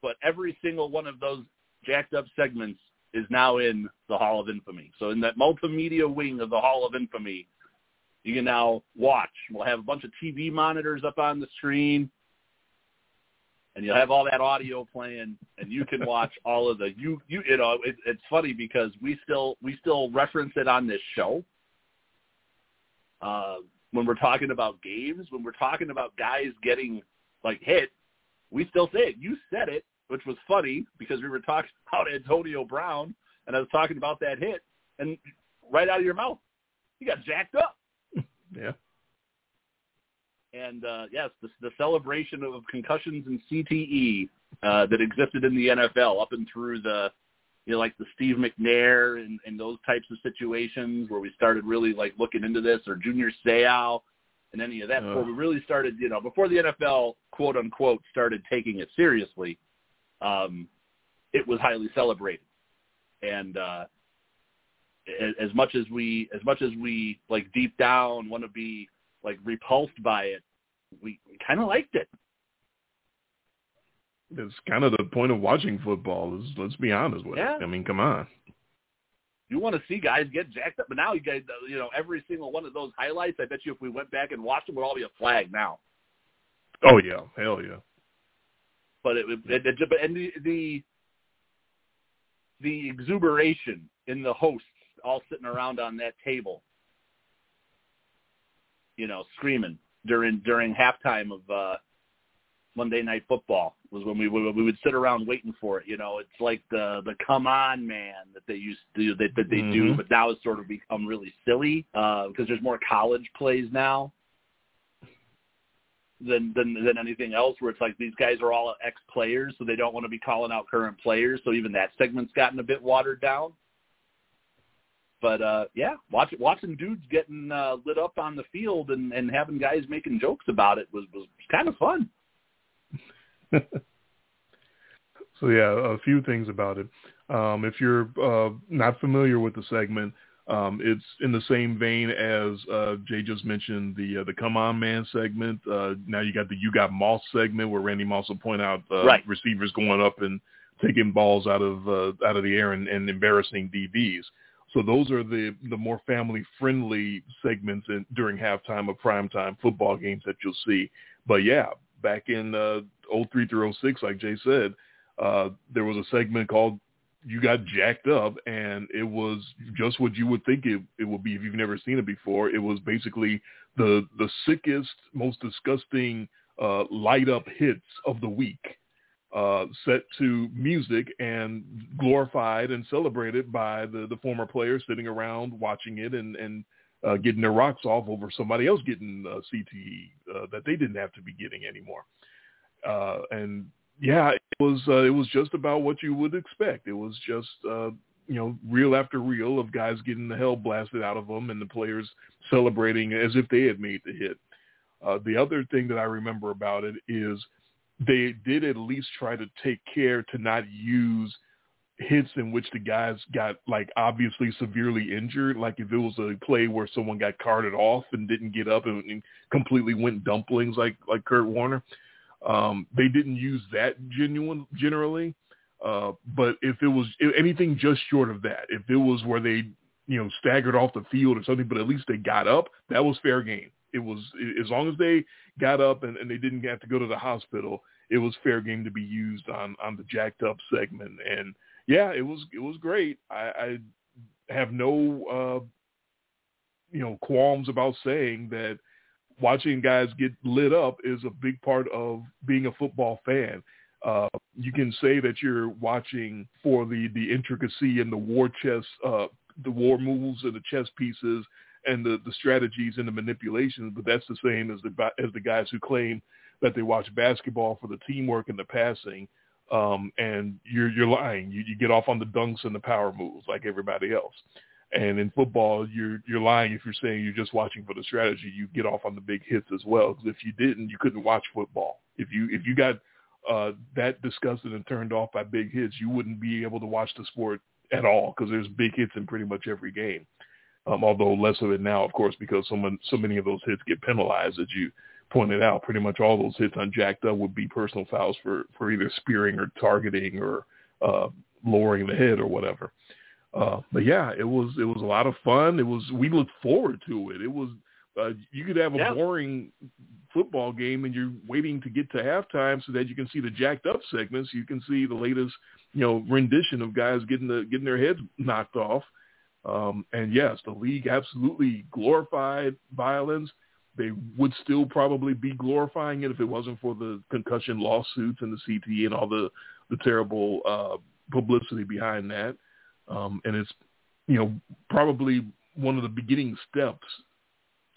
Speaker 3: But every single one of those jacked up segments is now in the Hall of Infamy. So in that multimedia wing of the Hall of Infamy, you can now watch. We'll have a bunch of TV monitors up on the screen and you'll have all that audio playing, and you can watch all of the you you you know it, it's funny because we still we still reference it on this show. Uh, when we're talking about games when we're talking about guys getting like hit we still say it. You said it which was funny because we were talking about Antonio Brown and I was talking about that hit and right out of your mouth he got jacked up.
Speaker 2: Yeah.
Speaker 3: And uh, yes, the, the celebration of concussions and CTE uh, that existed in the NFL up and through the, you know, like the Steve McNair and, and those types of situations where we started really like looking into this, or Junior Seau and any of that.
Speaker 2: Uh.
Speaker 3: Before we really started, you know, before the NFL quote unquote started taking it seriously, um, it was highly celebrated, and uh, a- as much as we, as much as we like deep down want to be like repulsed by it, we, we kind of liked it.
Speaker 2: It's kind of the point of watching football. Is let's be honest with
Speaker 3: Yeah.
Speaker 2: it. I mean, come on.
Speaker 3: You want to see guys get jacked up, but now you guys, you know, every single one of those highlights. I bet you if we went back and watched them, would all be a flag now.
Speaker 2: Oh yeah, hell yeah.
Speaker 3: But it, it, it and the the the exuberation in the hosts all sitting around on that table, you know, screaming during during halftime of uh Monday Night Football was when we would we would sit around waiting for it. You know, it's like the the come on man that they used to that, that they do,
Speaker 2: Mhm.
Speaker 3: but now it's sort of become really silly uh, because there's more college plays now than than than anything else. Where it's like these guys are all ex players, so they don't want to be calling out current players. So even that segment's gotten a bit watered down. But uh yeah, watch, watching dudes getting uh, lit up on the field and, and having guys making jokes about it was was kind of fun.
Speaker 2: so yeah, a few things about it. Um, if you're uh, not familiar with the segment, um, it's in the same vein as uh, Jay just mentioned the uh, the Come On Man segment. Uh, now you got the You Got Moss segment where Randy Moss will point out uh,
Speaker 3: Right.
Speaker 2: receivers going up and taking balls out of uh, out of the air and, and embarrassing DBs. So those are the the more family friendly segments in, during halftime of primetime football games that you'll see. But yeah, back in uh, 03 through 06, like Jay said, uh, there was a segment called "You Got Jacked Up," and it was just what you would think it it would be if you've never seen it before. It was basically the the sickest, most disgusting uh, light up hits of the week uh, set to music and glorified and celebrated by the, the former players sitting around watching it and, and uh, getting their rocks off over somebody else getting uh, CTE uh, that they didn't have to be getting anymore. Uh, and yeah, it was it was just about what you would expect. It was just you know reel after reel of guys getting the hell blasted out of them and the players celebrating as if they had made the hit. The other thing that I remember about it is they did at least try to take care to not use hits in which the guys got like obviously severely injured. Like if it was a play where someone got carted off and didn't get up and, and completely went dumplings like like Kurt Warner, um, they didn't use that genuine generally. Uh, but if it was if anything just short of that, if it was where they you know staggered off the field or something, but at least they got up, that was fair game. It was as long as they got up and, and they didn't have to go to the hospital. It was fair game to be used on on the jacked up segment, and yeah, it was it was great. I, I have no uh, you know qualms about saying that watching guys get lit up is a big part of being a football fan. Uh, you can say that you're watching for the the intricacy and the war chess, uh, the war moves and the chess pieces and the, the strategies and the manipulations, but that's the same as the as the guys who claim that they watch basketball for the teamwork and the passing. Um, and you're you're lying. You, you get off on the dunks and the power moves like everybody else. And in football, you're you're lying if you're saying you're just watching for the strategy. You get off on the big hits as well. Because if you didn't, you couldn't watch football. If you if you got uh, that disgusted and turned off by big hits, you wouldn't be able to watch the sport at all because there's big hits in pretty much every game um, although less of it now, of course, because so, many, so many of those hits get penalized, as you pointed out. Pretty much all those hits on Jacked Up would be personal fouls for, for either spearing or targeting or uh, lowering the head or whatever. Uh, but yeah, it was it was a lot of fun. It was we looked forward to it. It was uh, you could have a yeah. boring football game and you're waiting to get to halftime so that you can see the jacked up segments. You can see the latest you know rendition of guys getting the getting their heads knocked off. Um, and yes, the league absolutely glorified violence. They would still probably be glorifying it if it wasn't for the concussion lawsuits and the CTE and all the the terrible uh, publicity behind that. Um, and it's you know probably one of the beginning steps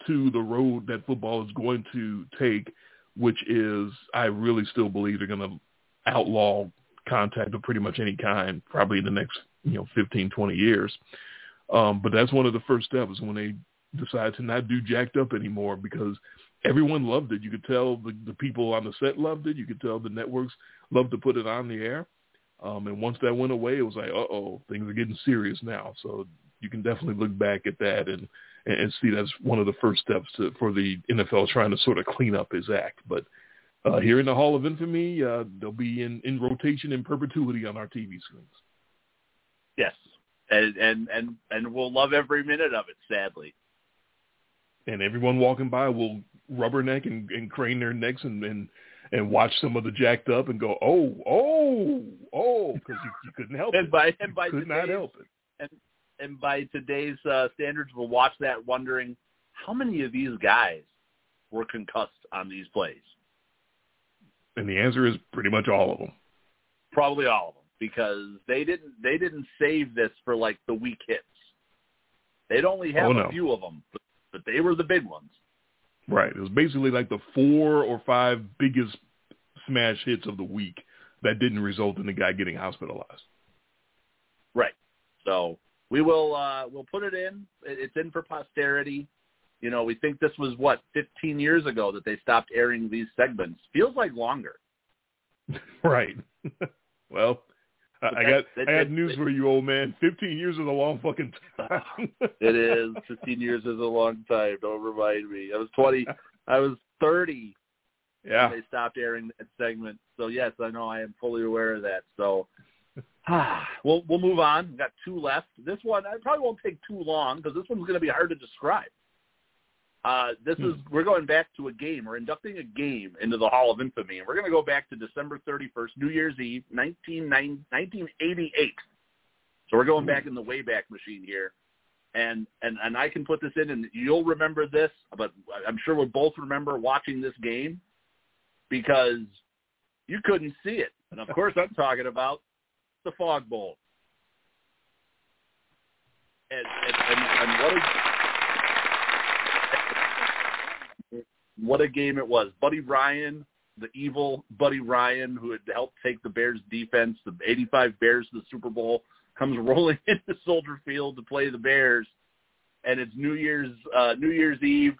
Speaker 2: to the road that football is going to take, which is I really still believe they're going to outlaw contact of pretty much any kind probably in the next you know 15 20 years um, but that's one of the first steps when they decide to not do jacked up anymore because everyone loved it. You could tell the, the people on the set loved it. You could tell the networks loved to put it on the air. Um, and once that went away, it was like, uh-oh, things are getting serious now. So you can definitely look back at that and, and see that's one of the first steps to, for the NFL trying to sort of clean up his act. But uh, here in the Hall of Infamy, uh, they'll be in, in rotation in perpetuity on our TV screens.
Speaker 3: Yes, and and and and we'll love every minute of it. Sadly,
Speaker 2: and everyone walking by will rubberneck and, and crane their necks and, and and watch some of the jacked up and go, oh, oh, oh, because you, you couldn't help
Speaker 3: and
Speaker 2: it.
Speaker 3: By, and by
Speaker 2: you could not help it.
Speaker 3: And and by today's uh, standards, we'll watch that wondering how many of these guys were concussed on these plays.
Speaker 2: And the answer is pretty much all of them.
Speaker 3: Probably all of them because they didn't they didn't save this for like the weak hits. They'd only have
Speaker 2: oh, no.
Speaker 3: a few of them, but, but they were the big ones.
Speaker 2: Right. It was basically like the four or five biggest smash hits of the week that didn't result in the guy getting hospitalized.
Speaker 3: Right. So we will uh we'll put it in. It's in for posterity. You know, we think this was what 15 years ago that they stopped airing these segments. Feels like longer.
Speaker 2: right. well, I got I had news for you, old man. Fifteen years is a long fucking time.
Speaker 3: it is. Fifteen years is a long time. Don't remind me. I was twenty. I was thirty.
Speaker 2: Yeah.
Speaker 3: they stopped airing that segment. So yes, I know I am fully aware of that. So we'll we'll move on. We've got two left. This one I probably won't take too long because this one's going to be hard to describe. Uh, this is we're going back to a game. We're inducting a game into the Hall of Infamy, and we're going to go back to December 31st, New Year's Eve, 1988. So we're going back in the Wayback Machine here, and and and I can put this in, and you'll remember this, but I'm sure we'll both remember watching this game because you couldn't see it, and of course I'm talking about the Fog Bowl. And and, and, and what a what a game it was. Buddy Ryan, the evil Buddy Ryan, who had helped take the Bears defense, the 85 Bears to the Super Bowl, comes rolling into Soldier Field to play the Bears, and it's New Year's uh, New Year's Eve,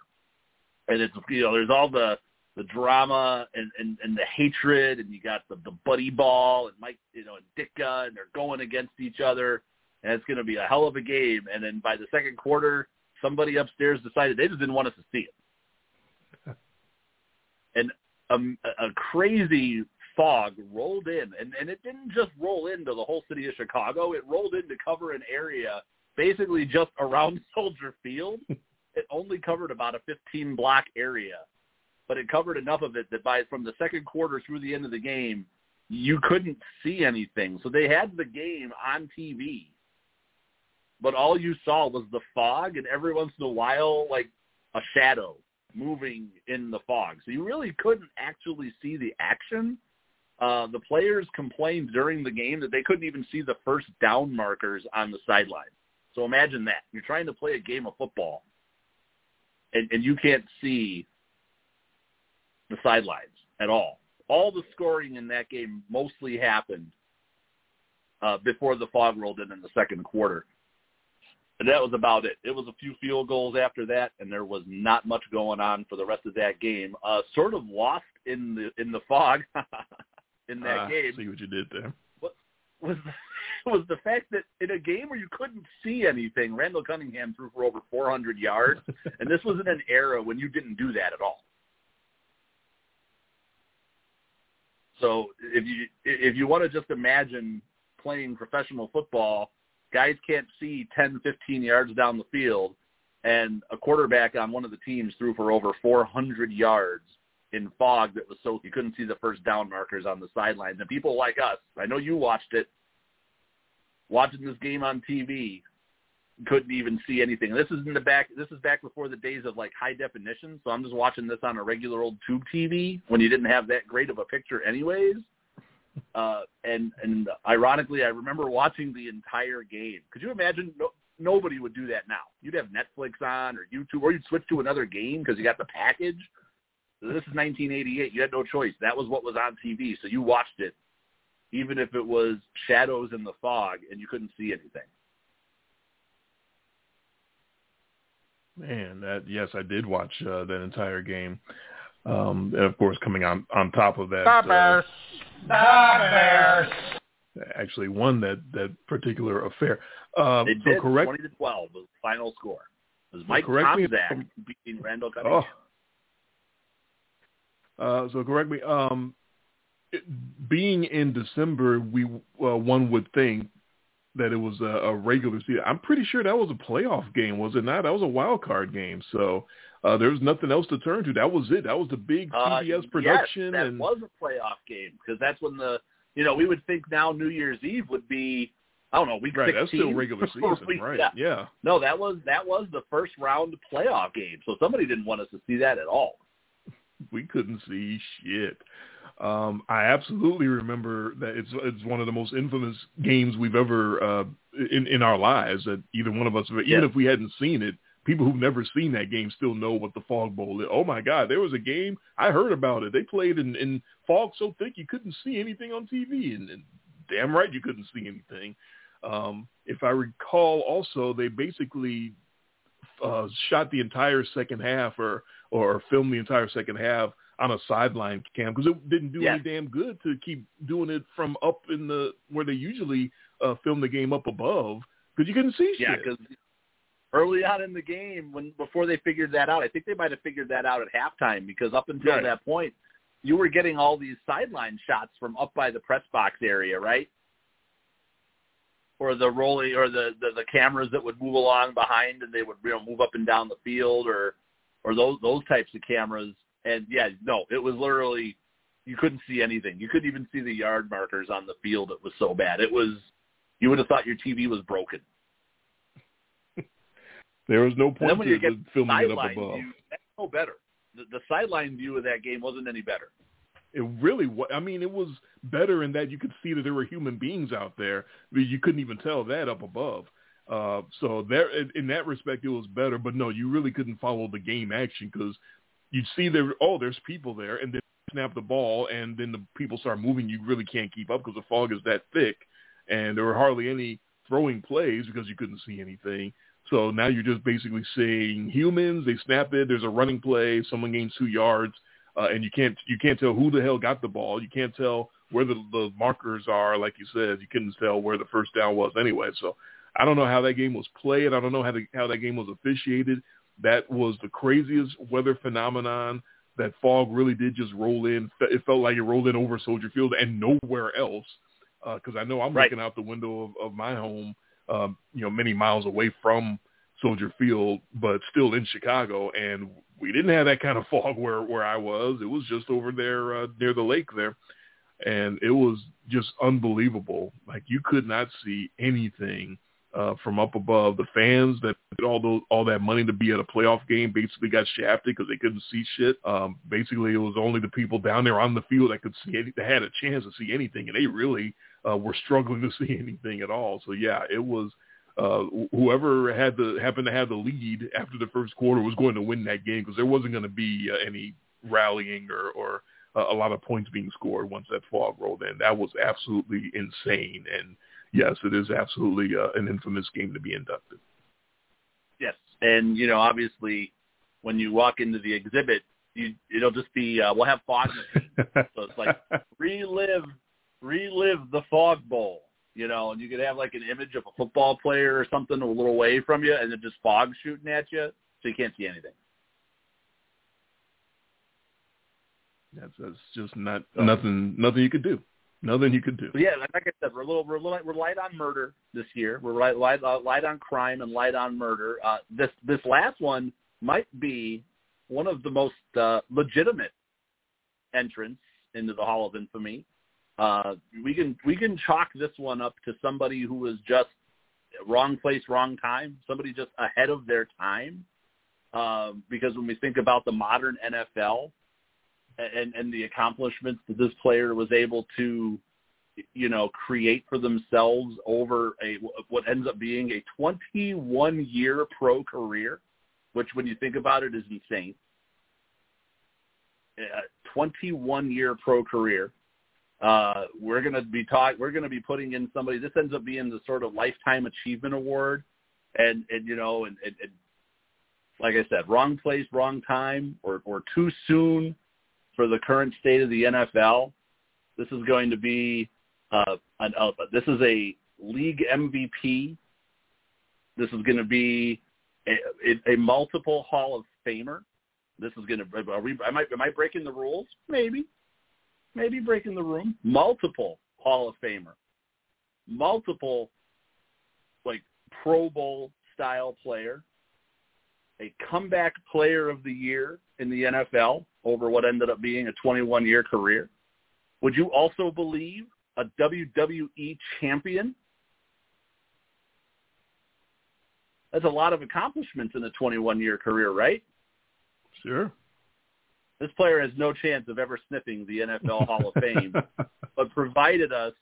Speaker 3: and it's you know there's all the the drama and, and, and the hatred, and you got the, the buddy ball and Mike, you know, and Ditka, and they're going against each other, and it's to be a hell of a game. And then by the second quarter, somebody upstairs decided they just didn't want us to see it, and a, a crazy fog rolled in, and, and it didn't just roll into the whole city of Chicago. It rolled in to cover an area basically just around Soldier Field. it only covered about a 15 block area but it covered enough of it that by from the second quarter through the end of the game, you couldn't see anything. So they had the game on TV, but all you saw was the fog, and every once in a while, like a shadow moving in the fog. So you really couldn't actually see the action. Uh, the players complained during the game that they couldn't even see the first down markers on the sideline. So imagine that. You're trying to play a game of football, and, and you can't see the sidelines at all. All the scoring in that game mostly happened uh, before the fog rolled in in the second quarter. And that was about it. It was a few field goals after that, and there was not much going on for the rest of that game. Uh, sort of lost in the in the fog in that
Speaker 2: uh,
Speaker 3: game.
Speaker 2: See what you did there.
Speaker 3: Was was the fact that in a game where you couldn't see anything, Randall Cunningham threw for over 400 yards, and this was in an era when you didn't do that at all. So if you if you want to just imagine playing professional football, guys can't see 10, 15 yards down the field, and a quarterback on one of the teams threw for over 400 yards in fog that was so you couldn't see the first down markers on the sidelines. And people like us, I know you watched it, watching this game on TV, couldn't even see anything. This is in the back. This is back before the days of like high definition. So I'm just watching this on a regular old tube TV when you didn't have that great of a picture, anyways. Uh, and and ironically, I remember watching the entire game. Could you imagine? No, nobody would do that now. You'd have Netflix on or YouTube, or you'd switch to another game because you got the package. This is 1988. You had no choice. That was what was on TV, so you watched it, even if it was shadows in the fog and you couldn't see anything.
Speaker 2: Man, that yes, I did watch uh, that entire game. Um, and of course, coming on on top of that,
Speaker 4: the Bears, uh, the Bears
Speaker 2: actually won that that particular affair. Um,
Speaker 3: they
Speaker 2: so
Speaker 3: did.
Speaker 2: correct,
Speaker 3: Twenty to twelve was the final score. It was Mike Tomczak beating Randall Cunningham.
Speaker 2: Oh. Uh, so correct me. Um, it, being in December, we uh, one would think that it was a, a regular season. I'm pretty sure that was a playoff game, was it not? That was a wild card game. So uh, there was nothing else to turn to. That was it. That was the big CBS
Speaker 3: uh,
Speaker 2: production.
Speaker 3: Yes, that
Speaker 2: and
Speaker 3: was a playoff game because that's when the you know we would think now New Year's Eve would be I don't know week
Speaker 2: right.
Speaker 3: 16.
Speaker 2: That's still regular season, right?
Speaker 3: Yeah.
Speaker 2: yeah.
Speaker 3: No, that was that was the first round playoff game. So somebody didn't want us to see that at all.
Speaker 2: We couldn't see shit. Um, I absolutely remember that it's it's one of the most infamous games we've ever uh, in in our lives. That either one of us, even if we hadn't seen it, people who've never seen that game still know what the fog bowl is. Oh my God, there was a game I heard about it. They played in, in fog so thick you couldn't see anything on TV, and, and damn right you couldn't see anything. Um, if I recall, also they basically uh, shot the entire second half or or filmed the entire second half on a sideline cam because it didn't do
Speaker 3: Yeah.
Speaker 2: any damn good to keep doing it from up in the where they usually uh, film the game up above because you couldn't see
Speaker 3: Yeah,
Speaker 2: shit.
Speaker 3: because early on in the game, when before they figured that out, I think they might have figured that out at halftime because up until
Speaker 2: Right.
Speaker 3: that point, you were getting all these sideline shots from up by the press box area, right? or the rolling or the, the the cameras that would move along behind and they would you know move up and down the field or or those those types of cameras. And yeah, no, it was literally you couldn't see anything. You couldn't even see the yard markers on the field. It was so bad. It was you would have thought your TV was broken.
Speaker 2: There was no point
Speaker 3: to
Speaker 2: filming it up above.
Speaker 3: View, that's no better. The, the sideline view of that game wasn't any better.
Speaker 2: It really was. I mean, it was better in that you could see that there were human beings out there. You couldn't even tell that up above. Uh, so there, in that respect, it was better. But no, you really couldn't follow the game action because you'd see there. Oh, there's people there, and then snap the ball, and then the people start moving. You really can't keep up because the fog is that thick, and there were hardly any throwing plays because you couldn't see anything. So now you're just basically seeing humans. They snap it. There's a running play. Someone gains two yards uh, and you can't you can't tell who the hell got the ball. You can't tell where the, the markers are, like you said. You couldn't tell where the first down was anyway. So I don't know how that game was played. I don't know how the, how that game was officiated. That was the craziest weather phenomenon. That fog really did just roll in. It felt like it rolled in over Soldier Field and nowhere else. Because uh, I know I'm
Speaker 3: right.
Speaker 2: looking out the window of, of my home, um, you know, many miles away from Soldier Field, but still in Chicago, and we didn't have that kind of fog where where I was. It was just over there uh, near the lake there, and it was just unbelievable. Like you could not see anything uh, from up above. The fans that all those all that money to be at a playoff game basically got shafted because they couldn't see shit. Um, basically, it was only the people down there on the field that could see any, that had a chance to see anything, and they really uh, were struggling to see anything at all. So yeah, it was uh, whoever had the happened to have the lead after the first quarter was going to win that game because there wasn't going to be uh, any rallying or, or uh, a lot of points being scored once that fog rolled in. That was absolutely insane. And yes, it is absolutely uh, an infamous game to be inducted.
Speaker 3: Yes, and you know, obviously, when you walk into the exhibit, you it'll just be uh, we'll have fog so it's like relive relive the fog bowl you know, and you could have like an image of a football player or something a little away from you, and then just fog shooting at you, so you can't see anything.
Speaker 2: That's that's just not so, nothing. Nothing you could do. Nothing you could do.
Speaker 3: Yeah, like I said, we're a little we're light, we're light on murder this year. We're light light, uh, light on crime and light on murder. Uh, this this last one might be one of the most uh, legitimate entrants into the Hall of Infamy. Uh, we can we can chalk this one up to somebody who was just wrong place, wrong time. Somebody just ahead of their time. Um, because when we think about the modern NFL and, and the accomplishments that this player was able to, you know, create for themselves over a what ends up being a 21 year pro career, which when you think about it is insane. A 21 year pro career uh, we're going to be talk. We're going to be putting in somebody. This ends up being the sort of lifetime achievement award, and and you know, and, and, and like I said, wrong place, wrong time, or or too soon for the current state of the NFL. This is going to be uh, an, uh, this is a league MVP. This is going to be a, a, a multiple Hall of Famer. This is going to. Are we? Am I, am I breaking the rules? Maybe maybe breaking the room, multiple Hall of Famer, multiple like Pro Bowl style player, a comeback player of the year in the NFL over what ended up being a 21 year career. Would you also believe a WWE champion? That's a lot of accomplishments in a 21 year career, right?
Speaker 2: Sure.
Speaker 3: This player has no chance of ever sniffing the NFL Hall of Fame, but provided us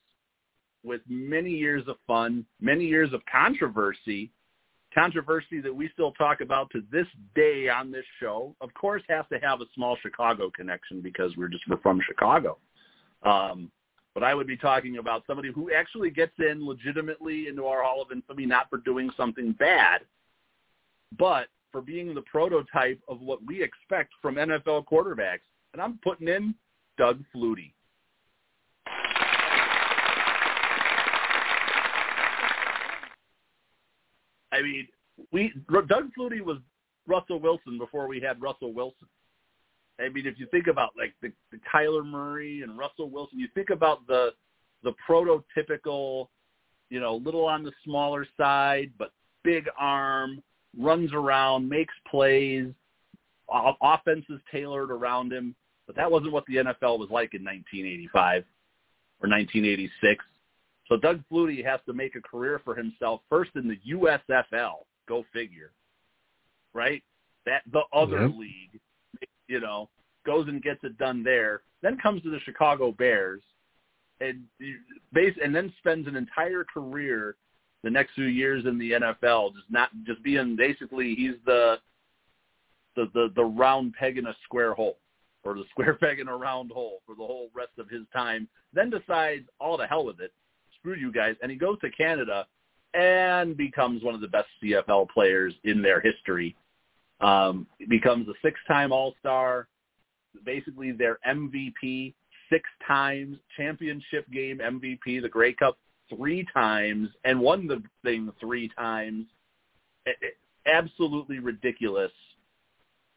Speaker 3: with many years of fun, many years of controversy, controversy that we still talk about to this day on this show. Of course, has to have a small Chicago connection because we're just we're from Chicago. Um, but I would be talking about somebody who actually gets in legitimately into our Hall of Infamy, not for doing something bad, but for being the prototype of what we expect from NFL quarterbacks. And I'm putting in Doug Flutie. I mean, we Doug Flutie was Russell Wilson before we had Russell Wilson. I mean, if you think about like the, the Kyler Murray and Russell Wilson, you think about the the prototypical you know, little on the smaller side, but big arm, runs around, makes plays, offense is tailored around him. But that wasn't what the NFL was like in 1985 or 1986. So Doug Flutie has to make a career for himself first in the USFL. Go figure. Right? That the other league, you know, goes and gets it done there. Then comes to the Chicago Bears, and base and then spends an entire career the next few years in the NFL, just not just being basically he's the the the, the round peg in a square hole, or the square peg in a round hole for the whole rest of his time. Then decides all the hell with it, screw you guys, and he goes to Canada and becomes one of the best CFL players in their history. Um, becomes a six-time All-Star, basically their MVP six times, championship game MVP, the Grey Cup three times, and won the thing three times. A- a- Absolutely ridiculous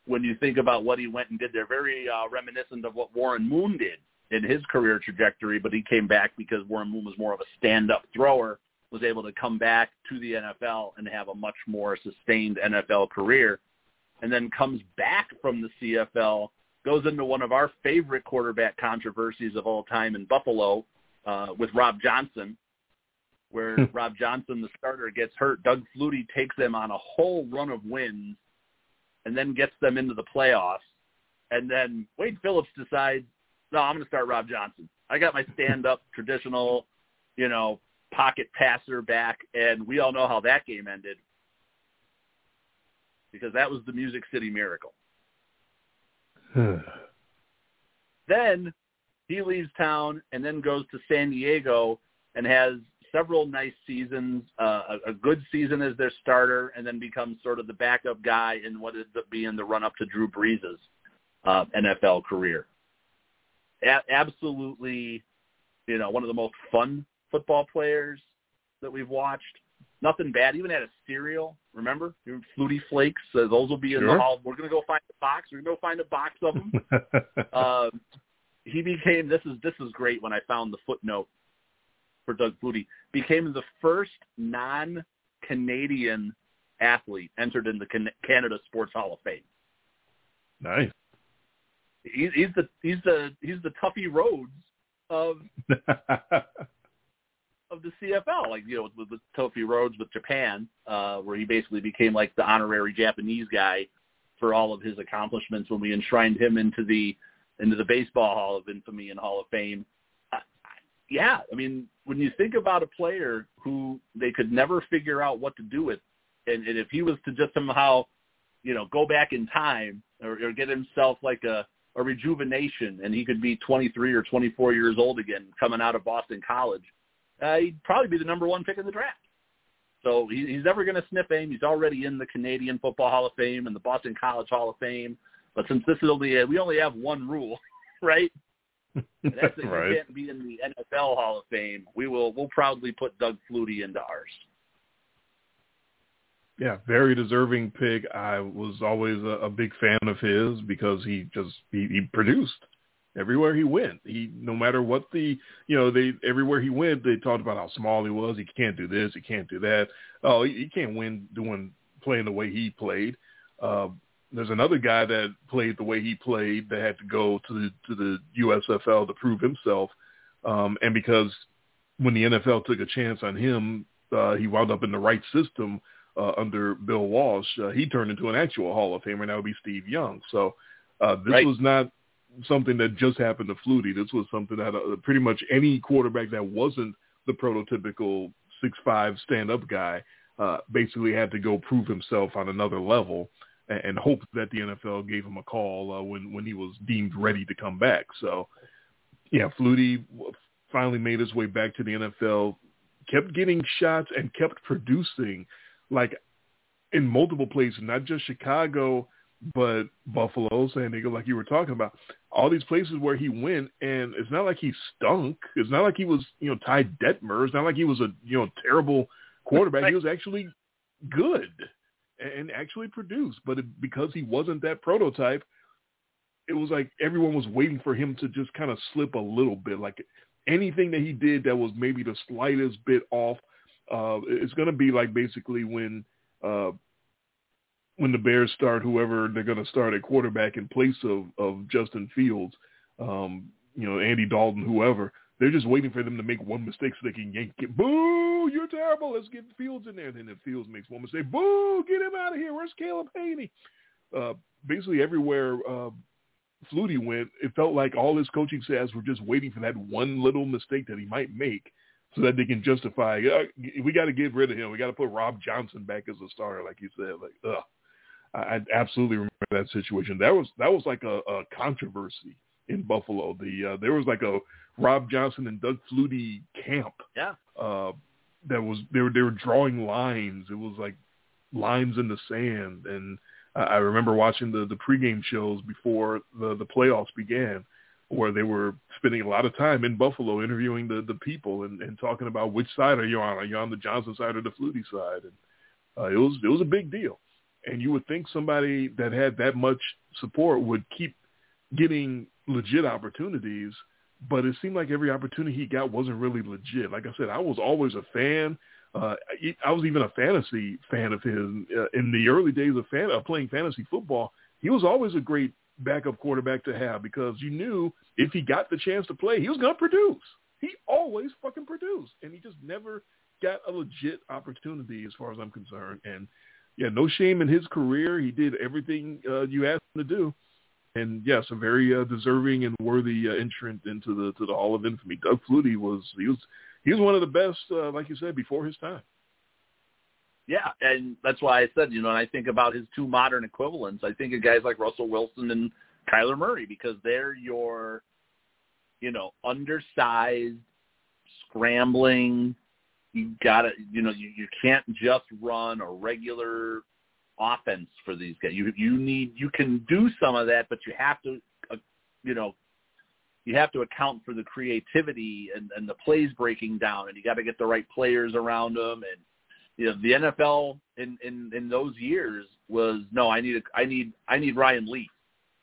Speaker 3: when you think about what he went and did there. Very uh, reminiscent of what Warren Moon did in his career trajectory, but he came back because Warren Moon was more of a stand-up thrower, was able to come back to the NFL and have a much more sustained NFL career, and then comes back from the CFL, goes into one of our favorite quarterback controversies of all time in Buffalo uh, with Rob Johnson, where Rob Johnson, the starter, gets hurt. Doug Flutie takes them on a whole run of wins and then gets them into the playoffs. And then Wade Phillips decides, no, I'm going to start Rob Johnson. I got my stand-up traditional, you know, pocket passer back, and we all know how that game ended because that was the Music City Miracle. Then he leaves town and then goes to San Diego and has several nice seasons, uh, a, a good season as their starter, and then becomes sort of the backup guy in what ends up being the run-up to Drew Brees' uh, NFL career. A- absolutely, you know, one of the most fun football players that we've watched. Nothing bad. Even had a cereal. Remember, Flutie Flakes. Uh, those will be in
Speaker 2: Sure.
Speaker 3: the hall. We're gonna go find a box. We're gonna go find a box of them um, he became this is this is great when I found the footnote for Doug Flutie became the first non-Canadian athlete entered in the Canada Sports Hall of Fame.
Speaker 2: nice.
Speaker 3: He's, he's the he's the he's the Tuffy Rhodes of of the CFL, like you know with, with Tuffy Rhodes with Japan, uh, where he basically became like the honorary Japanese guy for all of his accomplishments when we enshrined him into the into the Baseball Hall of Infamy and Hall of Fame. Uh, yeah, I mean, when you think about a player who they could never figure out what to do with, and, and if he was to just somehow, you know, go back in time or, or get himself like a a rejuvenation, and he could be 23 or 24 years old again, coming out of Boston College, uh, he'd probably be the number one pick in the draft. So he, he's never going to sniff aim. He's already in the Canadian Football Hall of Fame and the Boston College Hall of Fame. But since this is only a, we only have one rule, right? That's that
Speaker 2: right.
Speaker 3: can't be in the NFL Hall of Fame. We will we'll proudly put Doug Flutie into ours.
Speaker 2: Yeah, very deserving pick. I was always a, a big fan of his because he just he, he produced everywhere he went. He no matter what the you know they everywhere he went they talked about how small he was. He can't do this. He can't do that. Oh, he, he can't win doing playing the way he played. Uh, there's another guy that played the way he played that had to go to the to the USFL to prove himself, um, and because when the NFL took a chance on him, uh, he wound up in the right system uh, under Bill Walsh. Uh, he turned into an actual Hall of Famer. and That would be Steve Young. So uh, this
Speaker 3: Right.
Speaker 2: was not something that just happened to Flutie. This was something that uh, pretty much any quarterback that wasn't the prototypical six five stand up guy uh, basically had to go prove himself on another level and, hoped that the NFL gave him a call uh, when when he was deemed ready to come back. So yeah, Flutie finally made his way back to the NFL, kept getting shots and kept producing like in multiple places, not just Chicago, but Buffalo, San Diego, like you were talking about. All these places where he went, and it's not like he stunk. It's not like he was, you know, Ty Detmer. It's not like he was a, you know, terrible quarterback. He was actually good and actually produced. But it, because he wasn't that prototype, it was like everyone was waiting for him to just kind of slip a little bit. Like anything that he did that was maybe the slightest bit off, Uh, it's going to be like basically when uh, when the Bears start whoever they're going to start at quarterback in place of of Justin Fields, um, you know Andy Dalton, whoever. They're just waiting for them to make one mistake so they can yank it. Boo! You're terrible. Let's get Fields in there. Then if Fields makes one mistake, boo! Get him out of here. Where's Caleb Hanie? Uh, basically everywhere uh, Flutie went, it felt like all his coaching staffs were just waiting for that one little mistake that he might make so that they can justify, uh, we got to get rid of him. We got to put Rob Johnson back as a starter, like you said. Like, ugh. I, I absolutely remember that situation. That was that was like a, a controversy in Buffalo. The uh, there was like a Rob Johnson and Doug Flutie camp.
Speaker 3: Yeah.
Speaker 2: Uh, that was they were they were drawing lines. It was like lines in the sand, and I remember watching the the pregame shows before the the playoffs began, where they were spending a lot of time in Buffalo interviewing the the people and, and talking about which side are you on? Are you on the Johnson side or the Flutie side? And uh, it was it was a big deal. And you would think somebody that had that much support would keep getting legit opportunities, but it seemed like every opportunity he got wasn't really legit. Like I said, I was always a fan uh, I was even a fantasy fan of his uh, in the early days of fan of playing fantasy football. He was always a great backup quarterback to have because you knew if he got the chance to play, he was going to produce. He always fucking produced, and he just never got a legit opportunity as far as I'm concerned. And yeah, no shame in his career. He did everything uh, you asked him to do. And yes, a very uh, deserving and worthy uh, entrant into the to the Hall of Infamy. Doug Flutie was he was he was one of the best, uh, like you said, before his time.
Speaker 3: Yeah, and that's why I said, you know, and I think about his two modern equivalents. I think of guys like Russell Wilson and Kyler Murray because they're your, you know, undersized, scrambling. You gotta, you know, you, you can't just run a regular offense for these guys. You you need you can do some of that, but you have to, uh, you know, you have to account for the creativity and, and the plays breaking down, and you got to get the right players around them. And you know, the NFL in, in in those years was no, I need a, I need I need Ryan Leaf.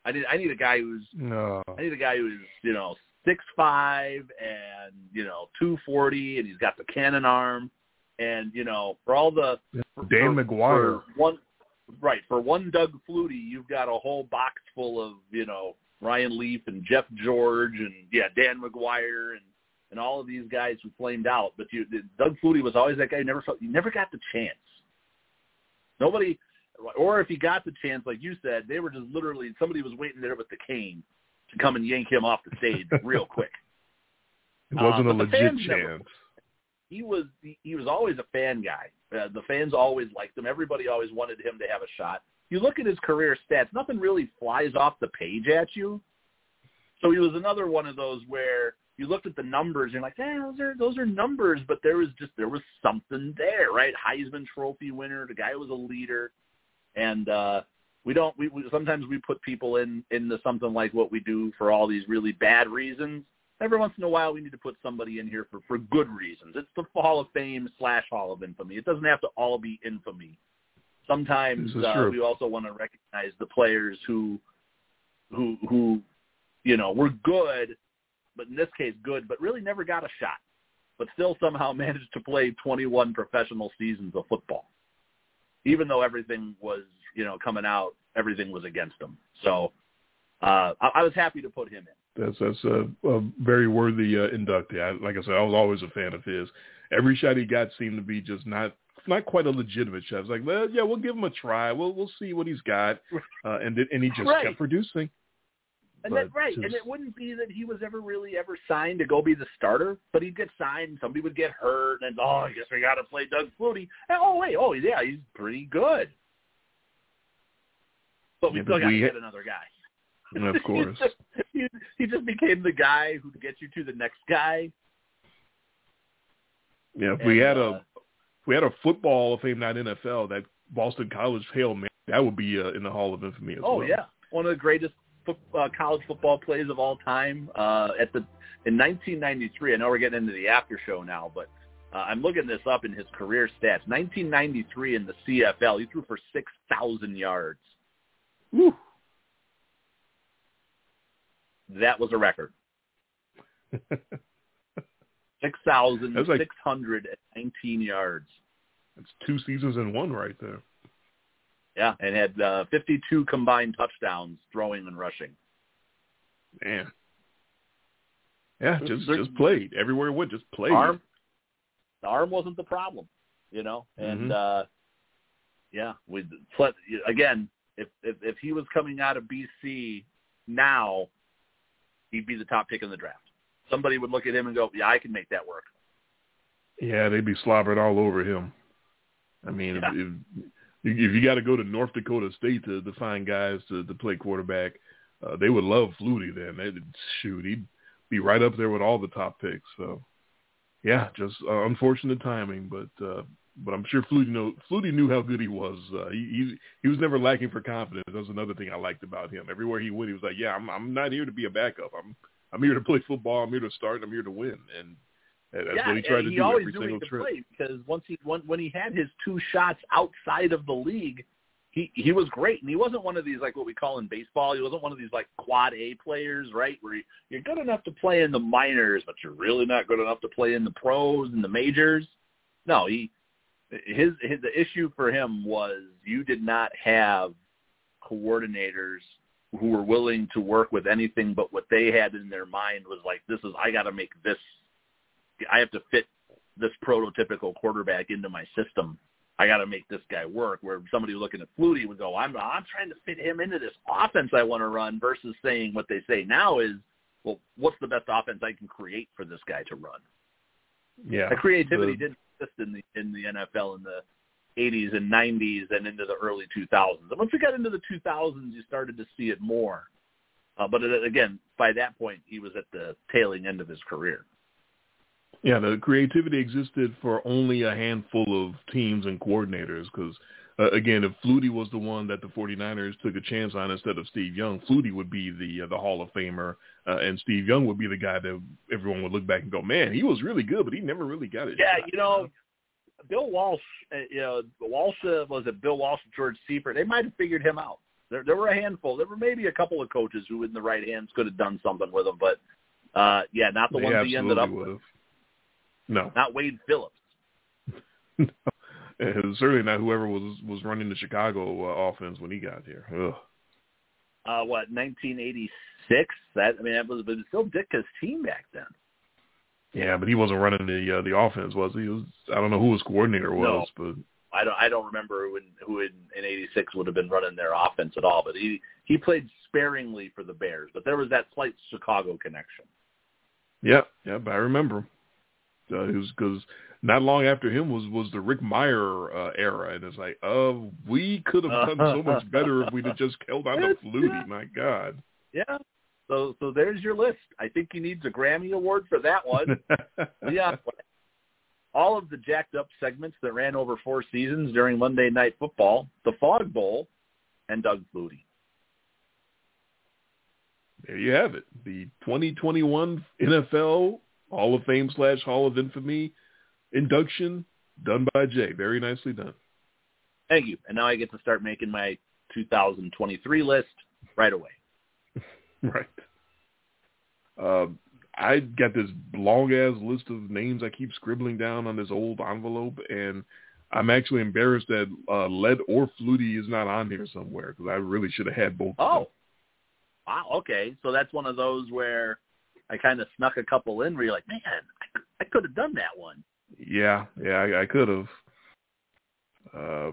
Speaker 3: I need I need a guy who's
Speaker 2: no.
Speaker 3: I need a guy who's you know six five and you know two forty, and he's got the cannon arm, and you know for all the
Speaker 2: Dan for, McGwire
Speaker 3: for one right for one Doug Flutie, you've got a whole box full of you know Ryan Leaf and Jeff George and yeah Dan McGwire and and all of these guys who flamed out. But you, Doug Flutie was always that guy who never felt you never got the chance. Nobody, or if he got the chance, like you said, they were just literally somebody was waiting there with the cane to come and yank him off the stage real quick.
Speaker 2: It wasn't uh, a legit chance. Never,
Speaker 3: he was he was always a fan guy. Uh, the fans always liked him. Everybody always wanted him to have a shot you look at his career stats, nothing really flies off the page at you. So he was another one of those where you looked at the numbers and you're like, yeah, those are those are numbers, but there was just there was something there, right? Heisman Trophy winner, the guy was a leader, and uh, we don't we, we sometimes we put people in into something like what we do for all these really bad reasons. Every once in a while, we need to put somebody in here for for good reasons. It's the Hall of Fame slash Hall of Infamy. It doesn't have to all be infamy sometimes uh, we also want to recognize the players who who who you know were good, but in this case good, but really never got a shot, but still somehow managed to play 21 professional seasons of football, even though everything was you know coming out, everything was against them. So uh, I, I was happy to put him in.
Speaker 2: That's that's a, a very worthy uh, inductee. I, like I said, I was always a fan of his. Every shot he got seemed to be just not not quite a legitimate shot. It's like, well, yeah, we'll give him a try. We'll we'll see what he's got, uh, and and he just
Speaker 3: right.
Speaker 2: kept producing.
Speaker 3: And that, right, just, and it wouldn't be that he was ever really ever signed to go be the starter, but he'd get signed, somebody would get hurt, and oh, I guess we got to play Doug Flutie. And, oh wait, oh yeah, he's pretty good, but we yeah, still got to get another guy.
Speaker 2: Of course,
Speaker 3: he, just, he, he just became the guy who gets you to the next guy.
Speaker 2: Yeah, if and, we had a uh, we had a football of fame, not NFL, that Boston College Hail Mary, that would be uh, in the Hall of Infamy as
Speaker 3: oh,
Speaker 2: well.
Speaker 3: Oh yeah, one of the greatest fo- uh, college football plays of all time. Uh, at the in 1993, I know we're getting into the after show now, but uh, I'm looking this up in his career stats. 1993 in the CFL, he threw for 6,000 yards.
Speaker 2: Woo.
Speaker 3: That was a record. Six thousand six hundred and nineteen yards.
Speaker 2: That's two seasons in one right there.
Speaker 3: Yeah, and had uh, 52 combined touchdowns, throwing and rushing.
Speaker 2: Man. Yeah, just just played everywhere. It went just played.
Speaker 3: Arm, the arm wasn't the problem, you know. And
Speaker 2: Mhm.
Speaker 3: uh yeah, we again, if, if if he was coming out of BC now, he'd be the top pick in the draft. Somebody would look at him and go, "Yeah, I can make that work."
Speaker 2: Yeah, they'd be slobbered all over him. I mean,
Speaker 3: Yeah.
Speaker 2: if, if if you got to go to North Dakota State to, to find guys to, to play quarterback, uh, they would love Flutie. Then they'd shoot, he'd be right up there with all the top picks. So, yeah, just uh, unfortunate timing, but uh, but I'm sure Flutie know Flutie knew how good he was. Uh, he, he he was never lacking for confidence. That's another thing I liked about him. Everywhere he went, he was like, "Yeah, I'm I'm not here to be a backup. I'm I'm here to play football. I'm here to start. I'm here to win." And and that's
Speaker 3: yeah,
Speaker 2: what he tried to
Speaker 3: he
Speaker 2: do
Speaker 3: always
Speaker 2: every
Speaker 3: knew
Speaker 2: single
Speaker 3: he
Speaker 2: trip.
Speaker 3: play because once he when, when he had his two shots outside of the league, he he was great, and he wasn't one of these like what we call in baseball. He wasn't one of these like quad A players, right? Where you, you're good enough to play in the minors, but you're really not good enough to play in the pros and the majors. No, he his, his the issue for him was you did not have coordinators who were willing to work with anything but what they had in their mind was like this is I got to make this I have to fit this prototypical quarterback into my system. I got to make this guy work. Where somebody looking at Flutie would go, I'm I'm trying to fit him into this offense I want to run, versus saying what they say now is, well, what's the best offense I can create for this guy to run?
Speaker 2: Yeah,
Speaker 3: The creativity
Speaker 2: the-
Speaker 3: didn't exist in the in the NFL in the 80s and 90s and into the early 2000s. And once we got into the 2000s, you started to see it more. Uh, but it, again, by that point, he was at the tailing end of his career.
Speaker 2: Yeah, the creativity existed for only a handful of teams and coordinators because, uh, again, if Flutie was the one that the 49ers took a chance on instead of Steve Young, Flutie would be the uh, the Hall of Famer, uh, and Steve Young would be the guy that everyone would look back and go, man, he was really good, but he never really got it.
Speaker 3: Yeah, you know, Bill Walsh, uh, you know, Walsh uh, was it Bill Walsh and George Seifert? They might have figured him out. There, there were a handful. There were maybe a couple of coaches who, in the right hands, could have done something with him. But uh, yeah, not the
Speaker 2: they
Speaker 3: ones he ended up
Speaker 2: would
Speaker 3: with.
Speaker 2: No,
Speaker 3: Not Wade Phillips.
Speaker 2: And certainly not whoever was was running the Chicago uh, offense when he got here. Ugh.
Speaker 3: Uh, what 1986? That I mean, that was, but it was still Ditka's team back then.
Speaker 2: Yeah, but he wasn't running the uh, the offense, was he? was, I don't know who his coordinator was, but
Speaker 3: I don't I don't remember who in who in, in '86 would have been running their offense at all. But he he played sparingly for the Bears. But there was that slight Chicago connection.
Speaker 2: Yeah, yeah, but I remember. Uh, it was because not long after him was was the Rick Mirer uh, era, and it's like, uh, we could have done so much better if we'd have just held on to Flutie. My God.
Speaker 3: Yeah. So so there's your list. I think he needs a Grammy award for that one. yeah. All of the jacked up segments that ran over four seasons during Monday Night Football, the Fog Bowl, and Doug Flutie.
Speaker 2: there you have it. The 2021 NFL Hall of Fame slash Hall of Infamy induction done by Jay. Very nicely done.
Speaker 3: Thank you. And now I get to start making my 2023 list right away.
Speaker 2: Right. Um, I got this long ass list of names I keep scribbling down on this old envelope, and I'm actually embarrassed that uh, Lett or Flutie is not on here somewhere because I really should have had both. of them.
Speaker 3: Oh, wow. Okay, so that's one of those where I kind of snuck a couple in. Where you're like, man, I, I could have done that one.
Speaker 2: Yeah, yeah, I, I could have. Uh,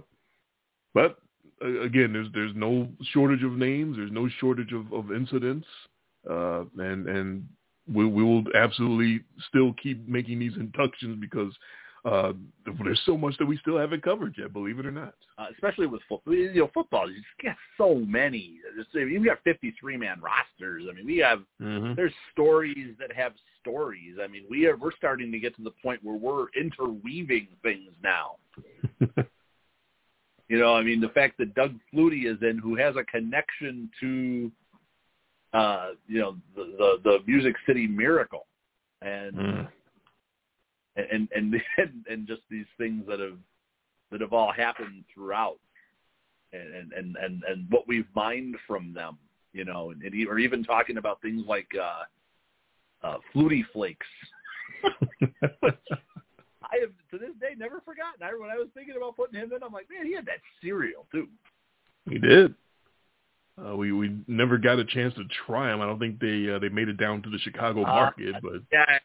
Speaker 2: but again, there's there's no shortage of names. There's no shortage of, of incidents, uh, and and we we will absolutely still keep making these inductions because uh, there's so much that we still haven't covered yet. Believe it or not.
Speaker 3: Uh, especially with football, you know, football. You just get so many. Just, you've got 53 man rosters. I mean, we have
Speaker 2: Mm-hmm.
Speaker 3: there's stories that have stories. I mean, we are we're starting to get to the point where we're interweaving things now. You know, I mean, the fact that Doug Flutie is in, who has a connection to, uh, you know, the the, the Music City Miracle, and
Speaker 2: Mm.
Speaker 3: And and and and just these things that have that have all happened throughout, and and and and, what we've mined from them, you know, and, and or even talking about things like uh, uh, Flutie Flakes, I have to this day never forgotten. I when I was thinking about putting him in, I'm like, man, he had that cereal too.
Speaker 2: He did. Uh, we we never got a chance to try them. I don't think they uh, they made it down to the Chicago market,
Speaker 3: uh,
Speaker 2: but
Speaker 3: yeah,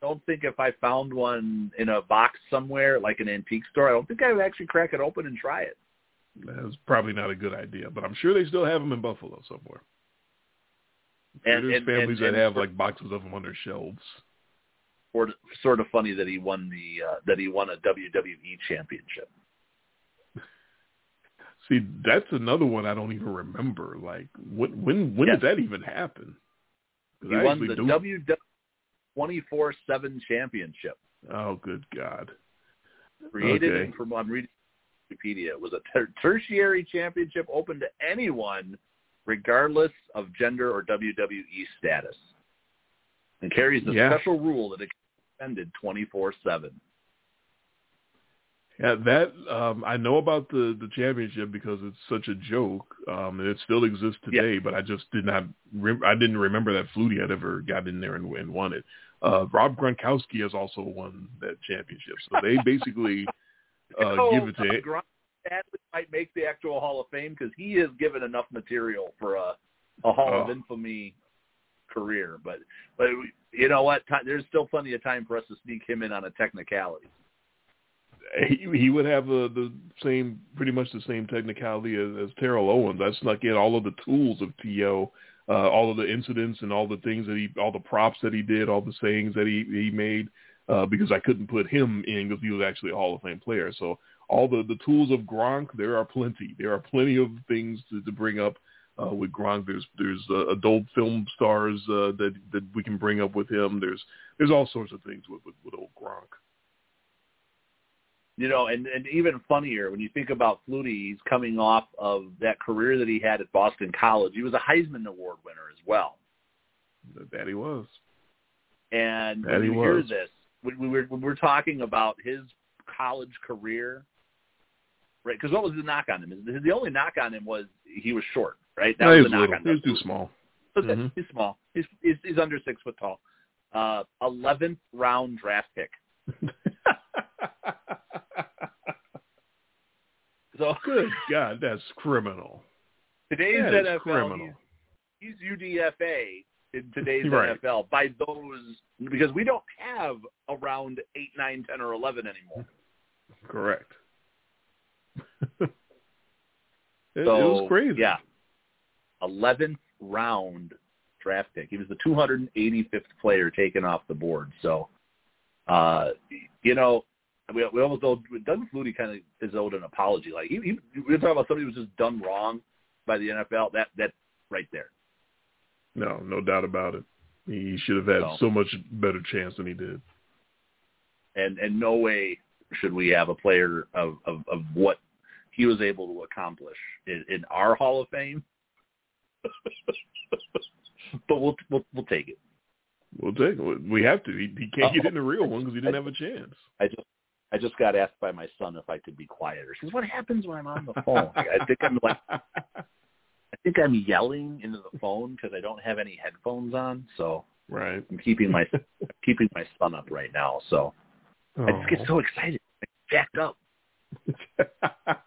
Speaker 3: don't think if I found one in a box somewhere, like an antique store, I don't think I would actually crack it open and try it.
Speaker 2: That's probably not a good idea, but I'm sure they still have them in Buffalo somewhere.
Speaker 3: And,
Speaker 2: there's
Speaker 3: and,
Speaker 2: families
Speaker 3: and,
Speaker 2: that have like boxes of them on their shelves.
Speaker 3: Or sort of funny that he won the uh, that he won a WWE championship.
Speaker 2: See, that's another one I don't even remember. Like, when when when
Speaker 3: Yeah.
Speaker 2: did that even happen?
Speaker 3: He
Speaker 2: I
Speaker 3: won the WWE twenty four seven championship.
Speaker 2: Oh, good God!
Speaker 3: Created
Speaker 2: Okay.
Speaker 3: from I'm reading Wikipedia. It was a ter- tertiary championship open to anyone, regardless of gender or WWE status, and carries the
Speaker 2: Yeah.
Speaker 3: special rule that it can be defended twenty four seven.
Speaker 2: Yeah, that um, I know about the the championship because it's such a joke, um, and it still exists today. But I just did not. Rem- I didn't remember that Flutie had ever got in there and, and won it. Uh, Rob Gronkowski has also won that championship, so they basically uh,
Speaker 3: Oh,
Speaker 2: give it to.
Speaker 3: Gronk sadly might make the actual Hall of Fame because he has given enough material for a a Hall of
Speaker 2: Oh.
Speaker 3: Infamy career. But but you know what? Ti- There's still plenty of time for us to sneak him in on a technicality.
Speaker 2: He, he would have uh, the same, pretty much the same technicality as, as Terrell Owens. I snuck in all of the tools of To, uh, all of the incidents and all the things that he, all the props that he did, all the sayings that he he made, uh, because I couldn't put him in because he was actually a Hall of Fame player. So all the the tools of Gronk, there are plenty. There are plenty of things to, to bring up. Uh, with Gronk, there's there's uh, adult film stars uh, that that we can bring up with him. There's there's all sorts of things with with, with old Gronk.
Speaker 3: You know, and and even funnier when you think about Flutie, he's coming off of that career that he had at Boston College. He was a Heisman Award winner as well.
Speaker 2: That he was.
Speaker 3: And
Speaker 2: That
Speaker 3: when
Speaker 2: he
Speaker 3: you hear
Speaker 2: was.
Speaker 3: this, when we were when we're talking about his college career, right? Because what was the knock on him? The the only knock on him was he was short, right? That
Speaker 2: No, he
Speaker 3: was the knock
Speaker 2: little.
Speaker 3: on
Speaker 2: He
Speaker 3: him.
Speaker 2: was too small. Mhm.
Speaker 3: He's small. He's, he's he's under six foot tall. Uh, eleventh round draft pick. So
Speaker 2: Good God, that's criminal.
Speaker 3: today's
Speaker 2: That
Speaker 3: NFL,
Speaker 2: criminal.
Speaker 3: he's, he's UDFA in today's
Speaker 2: Right.
Speaker 3: NFL by those because we don't have around eight, nine, ten, or eleven anymore.
Speaker 2: Correct. it, it was crazy.
Speaker 3: Yeah, eleventh round draft pick. He was the 285th player taken off the board. So, uh, you know, we we almost owed Doug Flutie kind of is owed an apology. Like he, he, we were talking about somebody who was just done wrong by the NFL. That that right there.
Speaker 2: No, no doubt about it. He should have had
Speaker 3: So-
Speaker 2: so much better chance than he did.
Speaker 3: and and no way should we have a player of of, of what he was able to accomplish in, in our Hall of Fame. but we'll, we'll we'll take it.
Speaker 2: We'll take it. We have to. He, he can't get oh. in the real one because he didn't have a chance.
Speaker 3: I just I just got asked by my son if I could be quieter. She says, "What happens when I'm on the phone?" I think I'm like I think I'm yelling into the phone because I don't have any headphones on. So
Speaker 2: right.
Speaker 3: I'm keeping my keeping my son up right now. So I just get so excited, I get jacked up.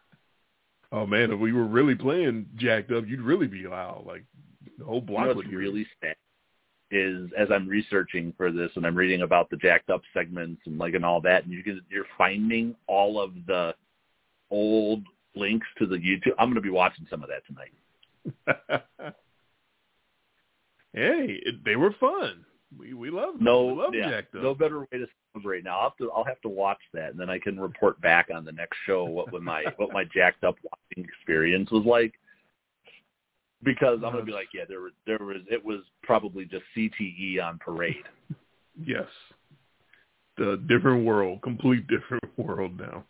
Speaker 2: oh man, if we were really playing jacked up, you'd really be loud. Like the whole
Speaker 3: You
Speaker 2: block
Speaker 3: know
Speaker 2: would
Speaker 3: really sad is as I'm researching for this and I'm reading about the jacked up segments and like and all that, and you get, you're finding all of the old links to the YouTube. I'm going to be watching some of that tonight.
Speaker 2: hey, it, they were fun. We we love
Speaker 3: No,
Speaker 2: we love
Speaker 3: yeah,
Speaker 2: jacked up.
Speaker 3: no better way to celebrate. Now I'll have to I'll have to watch that and then I can report back on the next show what what my what my jacked up watching experience was like. Because I'm going to be like, yeah, there was there was it was probably just CTE on parade.
Speaker 2: Yes. The different world, complete different world now.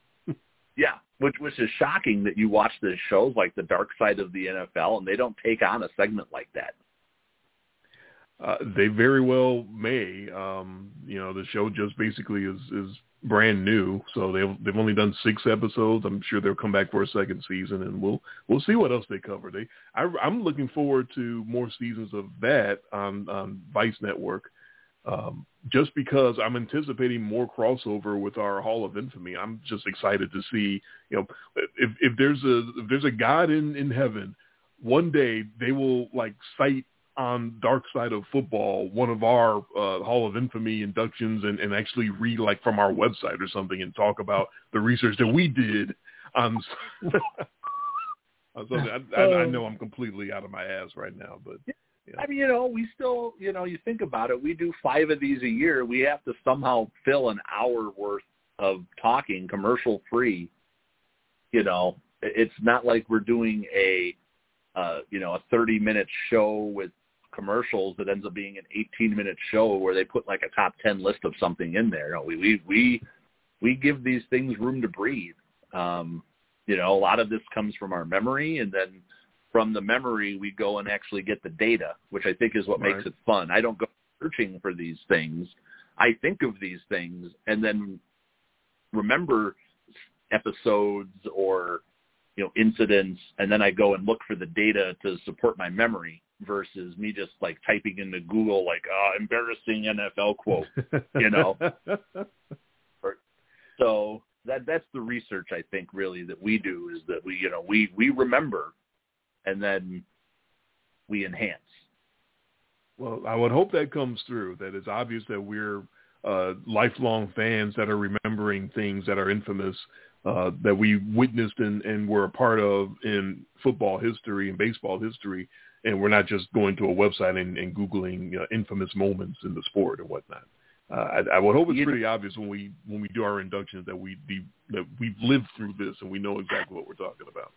Speaker 3: Yeah, which which is shocking that you watch the shows like the Dark Side of the NFL and they don't take on a segment like that.
Speaker 2: Uh, they very well may. Um, you know, the show just basically is is brand new, so they've they've only done six episodes. I'm sure they'll come back for a second season, and we'll we'll see what else they cover. They, I, I'm looking forward to more seasons of that on on Vice Network. Um, just because I'm anticipating more crossover with our Hall of Infamy, I'm just excited to see. You know, if if there's a if there's a God in in heaven, one day they will like cite on Dark Side of Football one of our uh, Hall of Infamy inductions and, and actually read like from our website or something and talk about the research that we did on. on something. I, I, I know I'm completely out of my ass right now, but
Speaker 3: I mean, you know, we still, you know, you think about it. We do five of these a year. We have to somehow fill an hour worth of talking commercial free. You know, it's not like we're doing a, uh, you know, a 30 minute show with commercials that ends up being an 18 minute show where they put like a top 10 list of something in there. No, we, we, we, we give these things room to breathe. Um, you know, a lot of this comes from our memory and then, from the memory, we go and actually get the data, which I think is what right. makes it fun. I don't go searching for these things. I think of these things and then remember episodes or you know incidents, and then I go and look for the data to support my memory versus me just like typing into Google like uh, embarrassing NFL quote, you know. so that that's the research I think really that we do is that we you know we we remember and then we enhance.
Speaker 2: Well, I would hope that comes through. That it's obvious that we're uh, lifelong fans that are remembering things that are infamous uh, that we witnessed and, and were a part of in football history and baseball history, and we're not just going to a website and, and googling uh, infamous moments in the sport and whatnot. Uh, I, I would hope it's pretty obvious when we when we do our inductions that we be, that we've lived through this and we know exactly what we're talking about.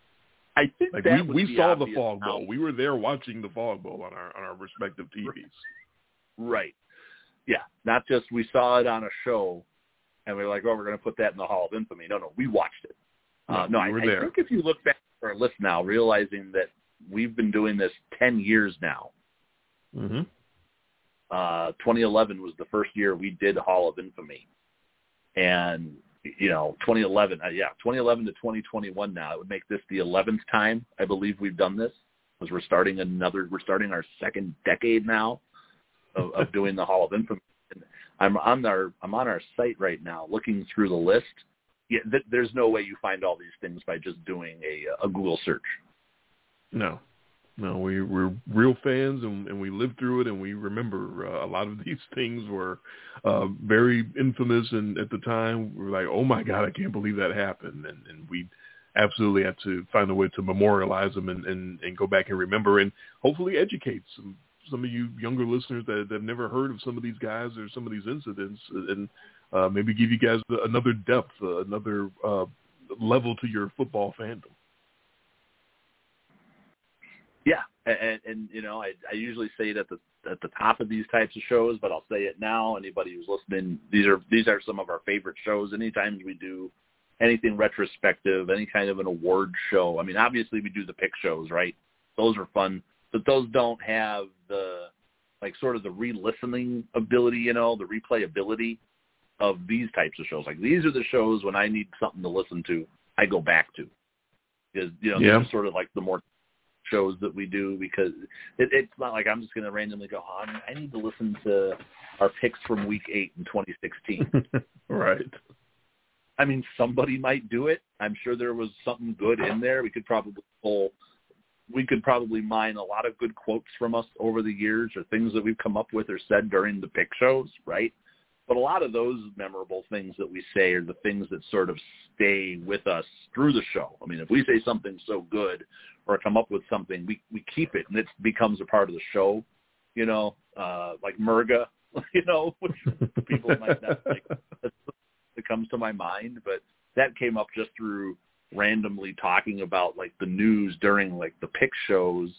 Speaker 3: I think
Speaker 2: like
Speaker 3: that
Speaker 2: we, we saw the fog
Speaker 3: now.
Speaker 2: bowl. We were there watching the fog bowl on our on our respective TVs.
Speaker 3: Right. Yeah. Not just we saw it on a show and we are like, oh, we're going to put that in the Hall of Infamy. No, no, we watched it. Uh, no,
Speaker 2: we
Speaker 3: I, I think if you look back at our list now, realizing that we've been doing this 10 years now.
Speaker 2: Mm-hmm.
Speaker 3: Uh, 2011 was the first year we did Hall of Infamy. And you know, 2011, uh, yeah, 2011 to 2021 now. It would make this the 11th time I believe we've done this because we're starting another, we're starting our second decade now of, of doing the Hall of Infamy. And I'm on our, I'm on our site right now looking through the list. Yeah, th- there's no way you find all these things by just doing a, a Google search.
Speaker 2: No, no, we we're real fans and, and we lived through it and we remember uh, a lot of these things were uh, very infamous and at the time we were like, oh my god, I can't believe that happened and, and we absolutely had to find a way to memorialize them and, and, and go back and remember and hopefully educate some some of you younger listeners that, have never heard of some of these guys or some of these incidents and uh, maybe give you guys another depth, uh, another uh, level to your football fandom.
Speaker 3: Yeah, and, and you know, I, I usually say it at the at the top of these types of shows, but I'll say it now. Anybody who's listening, these are these are some of our favorite shows. Anytime we do anything retrospective, any kind of an award show. I mean, obviously we do the pick shows, right? Those are fun, but those don't have the like sort of the re-listening ability, you know, the replayability of these types of shows. Like these are the shows when I need something to listen to, I go back to. Because you know,
Speaker 2: yeah.
Speaker 3: these are sort of like the more shows that we do because it, it's not like I'm just going to randomly go, oh, I need to listen to our picks from week eight in 2016.
Speaker 2: right.
Speaker 3: I mean, somebody might do it. I'm sure there was something good in there. We could probably pull, we could probably mine a lot of good quotes from us over the years or things that we've come up with or said during the pick shows, right? But a lot of those memorable things that we say are the things that sort of stay with us through the show. I mean, if we say something so good or come up with something, we we keep it and it becomes a part of the show. You know, uh, like Murga, you know, which people might not like. That comes to my mind, but that came up just through randomly talking about like the news during like the pick shows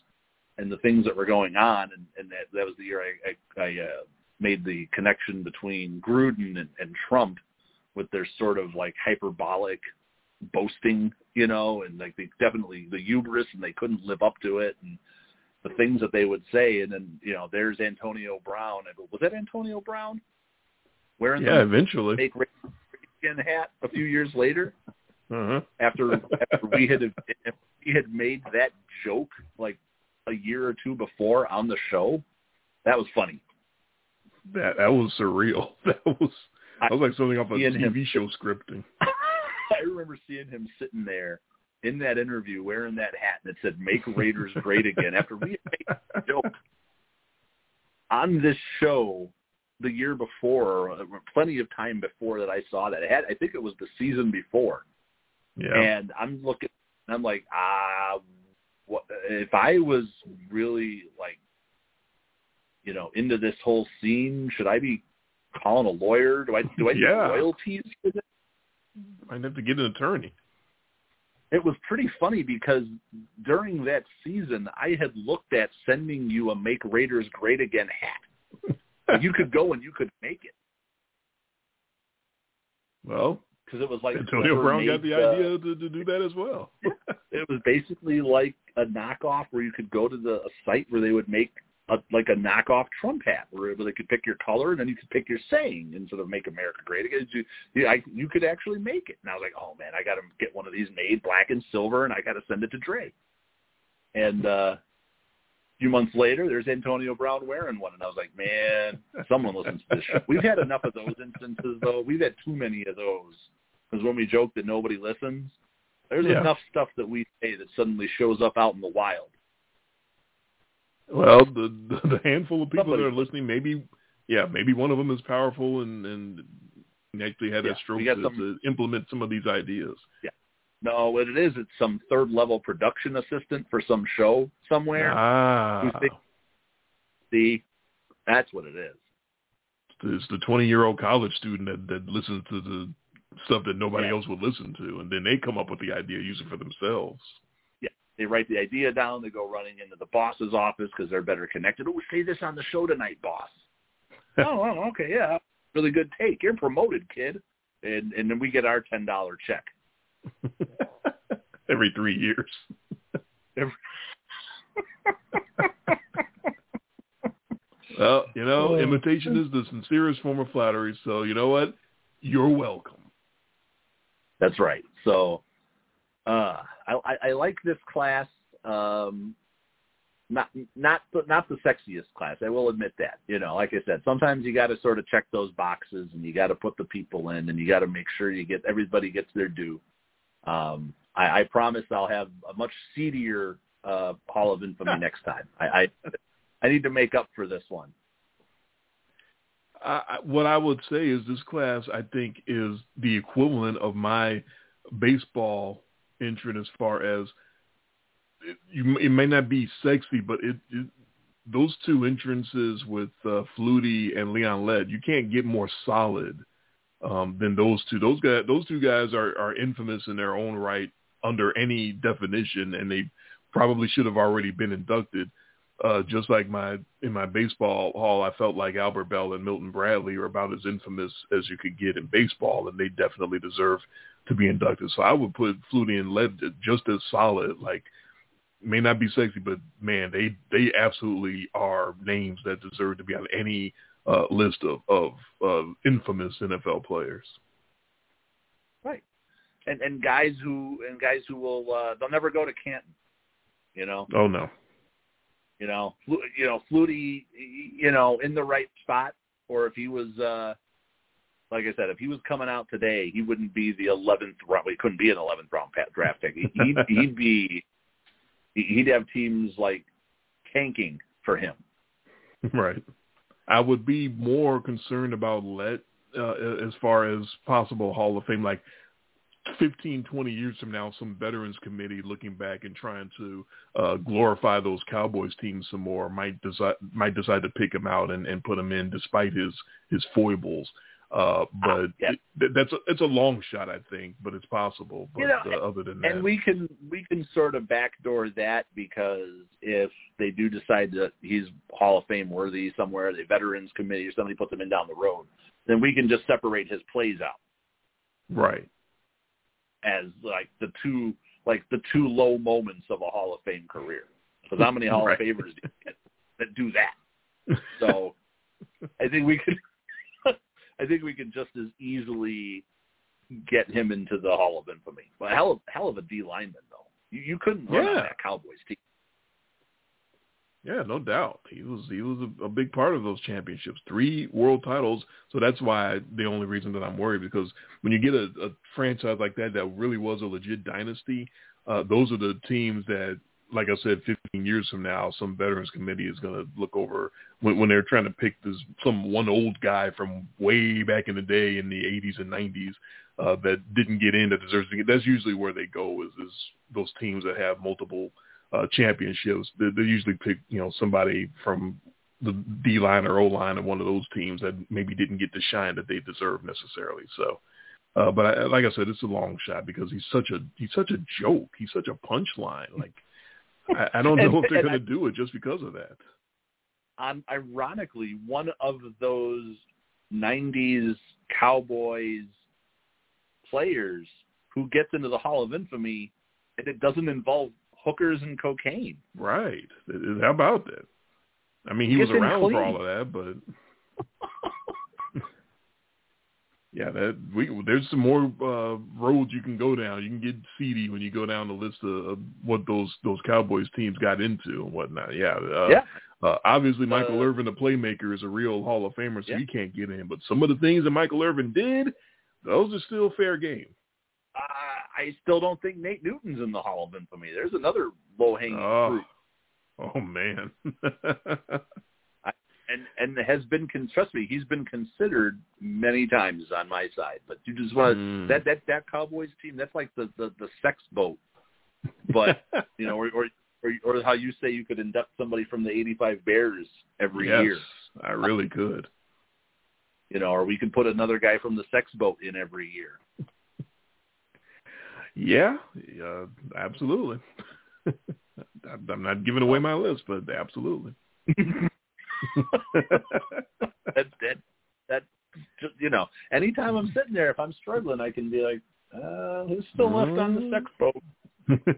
Speaker 3: and the things that were going on, and, and that that was the year I I, I uh, made the connection between Gruden and, and Trump with their sort of like hyperbolic boasting, you know, and like they definitely the hubris and they couldn't live up to it and the things that they would say and then, you know, there's Antonio Brown. Was that Antonio Brown? Wearing
Speaker 2: yeah,
Speaker 3: the
Speaker 2: eventually.
Speaker 3: fake skin hat a few years later.
Speaker 2: Uh-huh.
Speaker 3: After after we had we had made that joke like a year or two before on the show, that was funny.
Speaker 2: That that was surreal. That was that was like something off a TV
Speaker 3: him-
Speaker 2: show scripting.
Speaker 3: I remember seeing him sitting there in that interview wearing that hat that said "Make Raiders Great Again" after we had made joke on this show the year before, plenty of time before that I saw that. It had, I think it was the season before,
Speaker 2: Yeah.
Speaker 3: and I'm looking, and I'm like, ah, what if I was really like, you know, into this whole scene? Should I be calling a lawyer? Do I do I need
Speaker 2: Yeah.
Speaker 3: royalties for this?
Speaker 2: I'd have to get an attorney.
Speaker 3: it was pretty funny because during that season, I had looked at sending you a "Make Raiders Great Again" hat. you could go and you could make it
Speaker 2: Well,
Speaker 3: because it was like
Speaker 2: Antonio Brown got
Speaker 3: made
Speaker 2: the uh, idea to, to do that as well.
Speaker 3: It was basically like a knockoff where you could go to the a site where they would make a, like a knockoff Trump hat where they could pick your color and then you could pick your saying instead of "Make America Great Again." You, you, I, you could actually make it, and I was like, "Oh man, I got to get one of these made black and silver, and I got to send it to Dre." And uh, a few months later, there's Antonio Brown wearing one, and I was like, "Man, someone listens to this." Shit. We've had enough of those instances, though. We've had too many of those because when we joke that nobody listens, there's
Speaker 2: Yeah.
Speaker 3: enough stuff that we say that suddenly shows up out in the wild.
Speaker 2: Well, the the handful of people
Speaker 3: Somebody-
Speaker 2: that are listening, maybe, yeah, maybe one of them is powerful and and actually had
Speaker 3: Yeah,
Speaker 2: that stroke to,
Speaker 3: some-
Speaker 2: to implement some of these ideas. Yeah.
Speaker 3: No, what it is, it's some third level production assistant for some show somewhere.
Speaker 2: Ah,
Speaker 3: See, that's what it is.
Speaker 2: it's the twenty year old college student that that listens to the stuff that nobody
Speaker 3: Yeah.
Speaker 2: else would listen to, and then they come up with the idea, use it for themselves.
Speaker 3: They write the idea down. They go running into the boss's office because they're better connected. Oh, say this on the show tonight, boss. oh, oh, okay, yeah, really good take. You're promoted, kid. And and then we get our ten dollar check.
Speaker 2: Every three years. every... Well, you know,
Speaker 3: Oh.
Speaker 2: imitation is the sincerest form of flattery. So you know what? You're welcome.
Speaker 3: That's right. So uh, I, I, I like this class. Um, not not the, not the sexiest class. I will admit that. You know, like I said, sometimes you got to sort of check those boxes, and you got to put the people in, and you got to make sure you get everybody gets their due. Um, I, I promise I'll have a much seedier uh, Hall of Infamy next time. I, I I need to make up for this one.
Speaker 2: I- what I would say is this class, I think, is the equivalent of my baseball entrant as far as it, you, it may not be sexy, but it, it those two entrances with uh, Flutie and Leon Lett, you can't get more solid um, than those two. Those guys, those two guys are, are infamous in their own right under any definition, and they probably should have already been inducted. Uh, just like my in my baseball hall, I felt like Albert Belle and Milton Bradley are about as infamous as you could get in baseball, and they definitely deserve to be inducted. So I would put Flutie and Lett just as solid. Like may not be sexy, but man, they they absolutely are names that deserve to be on any uh, list of of uh, infamous NFL players.
Speaker 3: Right. And and guys who and guys who will uh, they'll never go to Canton. You know.
Speaker 2: Oh no,
Speaker 3: you know, you know, Flutie, you know, in the right spot, or if he was, uh like I said, if he was coming out today, he wouldn't be the eleventh round. Well, he couldn't be an eleventh round pa- draft pick. He- He'd, he'd be, he'd have teams like tanking for him.
Speaker 2: right. I would be more concerned about Lett uh, as far as possible Hall of Fame, like 15, 20 years from now, some veterans committee looking back and trying to uh, glorify those Cowboys teams some more might decide might decide to pick him out and, and put him in despite his his foibles. Uh, but
Speaker 3: yeah.
Speaker 2: it, that's a, it's a long shot, I think, but it's possible. But
Speaker 3: You know,
Speaker 2: uh, other than that,
Speaker 3: And we can we can sort of backdoor that because if they do decide that he's Hall of Fame worthy somewhere, the Veterans Committee or somebody puts him in down the road, then we can just separate his plays out.
Speaker 2: right,
Speaker 3: as like the two like the two low moments of a Hall of Fame career. Because how many Hall
Speaker 2: Right.
Speaker 3: of Famers do that do that? So I think we could I think we could just as easily get him into the Hall of Infamy. But hell of hell of a D lineman though. You, you couldn't run
Speaker 2: Yeah.
Speaker 3: that Cowboys team.
Speaker 2: Yeah, no doubt. He was he was a, a big part of those championships, three world titles. So that's why the only reason that I'm worried because when you get a, a franchise like that that really was a legit dynasty, uh, those are the teams that, like I said, 15 years from now, some veterans committee is going to look over when, when they're trying to pick this some one old guy from way back in the day in the 80s and 90s uh, that didn't get in that deserves to get. That's usually where they go is, is those teams that have multiple uh, championships, they, they usually pick you know somebody from the D line or O line of one of those teams that maybe didn't get the shine that they deserve necessarily. So, uh, but I, like I said, it's a long shot because he's such a he's such a joke. He's such a punchline. Like I, I don't know
Speaker 3: And-
Speaker 2: if they're going to do it just because of that.
Speaker 3: Um, ironically, one of those '90s Cowboys players who gets into the Hall of Infamy, and it doesn't involve hookers and cocaine.
Speaker 2: Right? How about that? I mean, he
Speaker 3: Gets
Speaker 2: was around for all of that, but Yeah, that we there's some more uh, roads you can go down. You can get seedy when you go down the list of, of what those those Cowboys teams got into and whatnot. Yeah, uh,
Speaker 3: yeah.
Speaker 2: Uh, obviously, Michael
Speaker 3: Uh,
Speaker 2: Irvin, the playmaker, is a real Hall of Famer, so
Speaker 3: Yeah.
Speaker 2: he can't get in. But some of the things that Michael Irvin did, those are still fair game.
Speaker 3: Uh, I still don't think Nate Newton's in the Hall of Infamy. There's another low hanging
Speaker 2: Oh,
Speaker 3: fruit,
Speaker 2: oh man.
Speaker 3: and and has been con- trust me, he's been considered many times on my side. But you just want
Speaker 2: Mm.
Speaker 3: that that that Cowboys team. That's like the the, the sex boat, but you know, or, or or or how you say you could induct somebody from the '85 Bears every
Speaker 2: yes,
Speaker 3: year.
Speaker 2: I really could.
Speaker 3: You know, or we can put another guy from the sex boat in every year.
Speaker 2: Yeah, uh, absolutely. I'm not giving away my list, but absolutely.
Speaker 3: that that that just you know anytime i'm sitting there if i'm struggling i can be like uh who's still left on the sex boat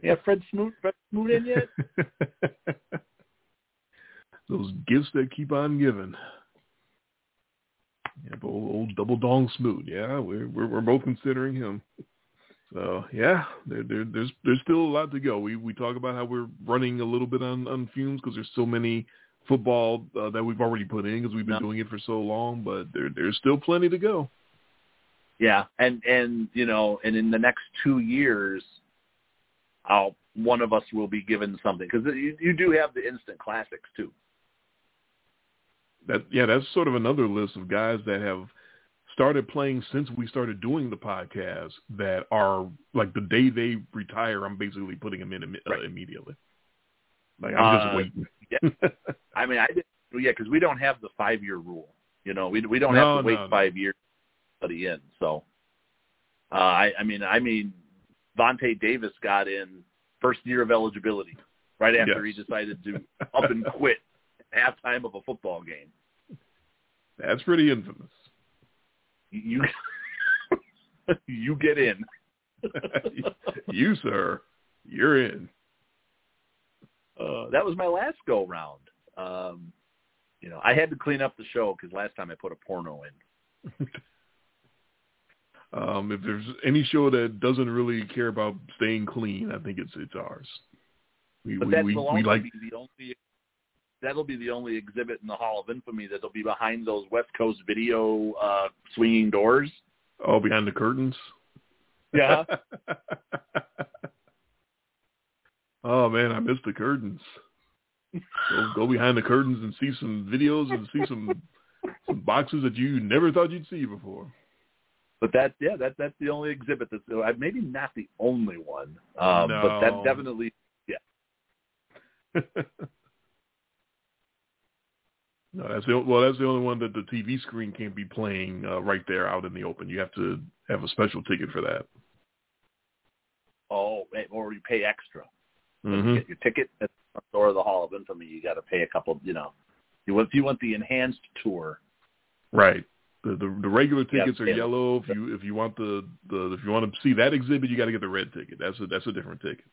Speaker 3: yeah fred smoot fred smoot in yet
Speaker 2: Those gifts that keep on giving. Yeah, old, old double dong smoot. Yeah, we're, we're we're both considering him. So yeah, there, there there's there's still a lot to go. We we talk about how we're running a little bit on on fumes because there's so many football uh, that we've already put in because we've been
Speaker 3: No.
Speaker 2: doing it for so long. But there there's still plenty to go.
Speaker 3: yeah and and you know and in the next two years i'll one of us will be given something because you, you do have the instant classics too
Speaker 2: that yeah, that's sort of another list of guys that have started playing since we started doing the podcast that are like the day they retire, I'm basically putting them in uh,
Speaker 3: Right.
Speaker 2: immediately. Like I'm just
Speaker 3: Uh,
Speaker 2: waiting.
Speaker 3: Yeah. i mean i did yeah because we don't have the five year rule you know we we don't
Speaker 2: No,
Speaker 3: have to wait
Speaker 2: no, no.
Speaker 3: five years to study in so uh i i mean i mean Vontae Davis got in first year of eligibility right after
Speaker 2: Yes.
Speaker 3: he decided to up and quit at halftime of a football game
Speaker 2: That's pretty infamous.
Speaker 3: you you get in
Speaker 2: you sir, you're in.
Speaker 3: Uh, that was my last go round um you know i had to clean up the show because last time i put a porno in
Speaker 2: Um, if there's any show that doesn't really care about staying clean, I think it's it's ours. We
Speaker 3: But
Speaker 2: we,
Speaker 3: that
Speaker 2: we, we like
Speaker 3: the only. That'll be the only exhibit in the Hall of Infamy that'll be behind those West Coast video uh, swinging doors.
Speaker 2: oh behind the curtains.
Speaker 3: Yeah.
Speaker 2: oh man, I missed the curtains. Go, go behind the curtains and see some videos and see some some boxes that you never thought you'd see before.
Speaker 3: But that, yeah, that that's the only exhibit that's uh, maybe not the only one, um, but that definitely. Yeah.
Speaker 2: no, that's the well, that's the only one that the TV screen can't be playing uh, right there out in the open. You have to have a special ticket for that.
Speaker 3: Oh, or you pay extra. When
Speaker 2: hmm
Speaker 3: you get your ticket at the door of the Hall of Infamy. You got to pay a couple. You know, you want if you want the enhanced tour.
Speaker 2: Right. The, the the regular
Speaker 3: Yeah,
Speaker 2: tickets are
Speaker 3: yeah.
Speaker 2: yellow. If you if you want the, the if you want to see that exhibit, you got to get the red ticket. That's a that's a different ticket.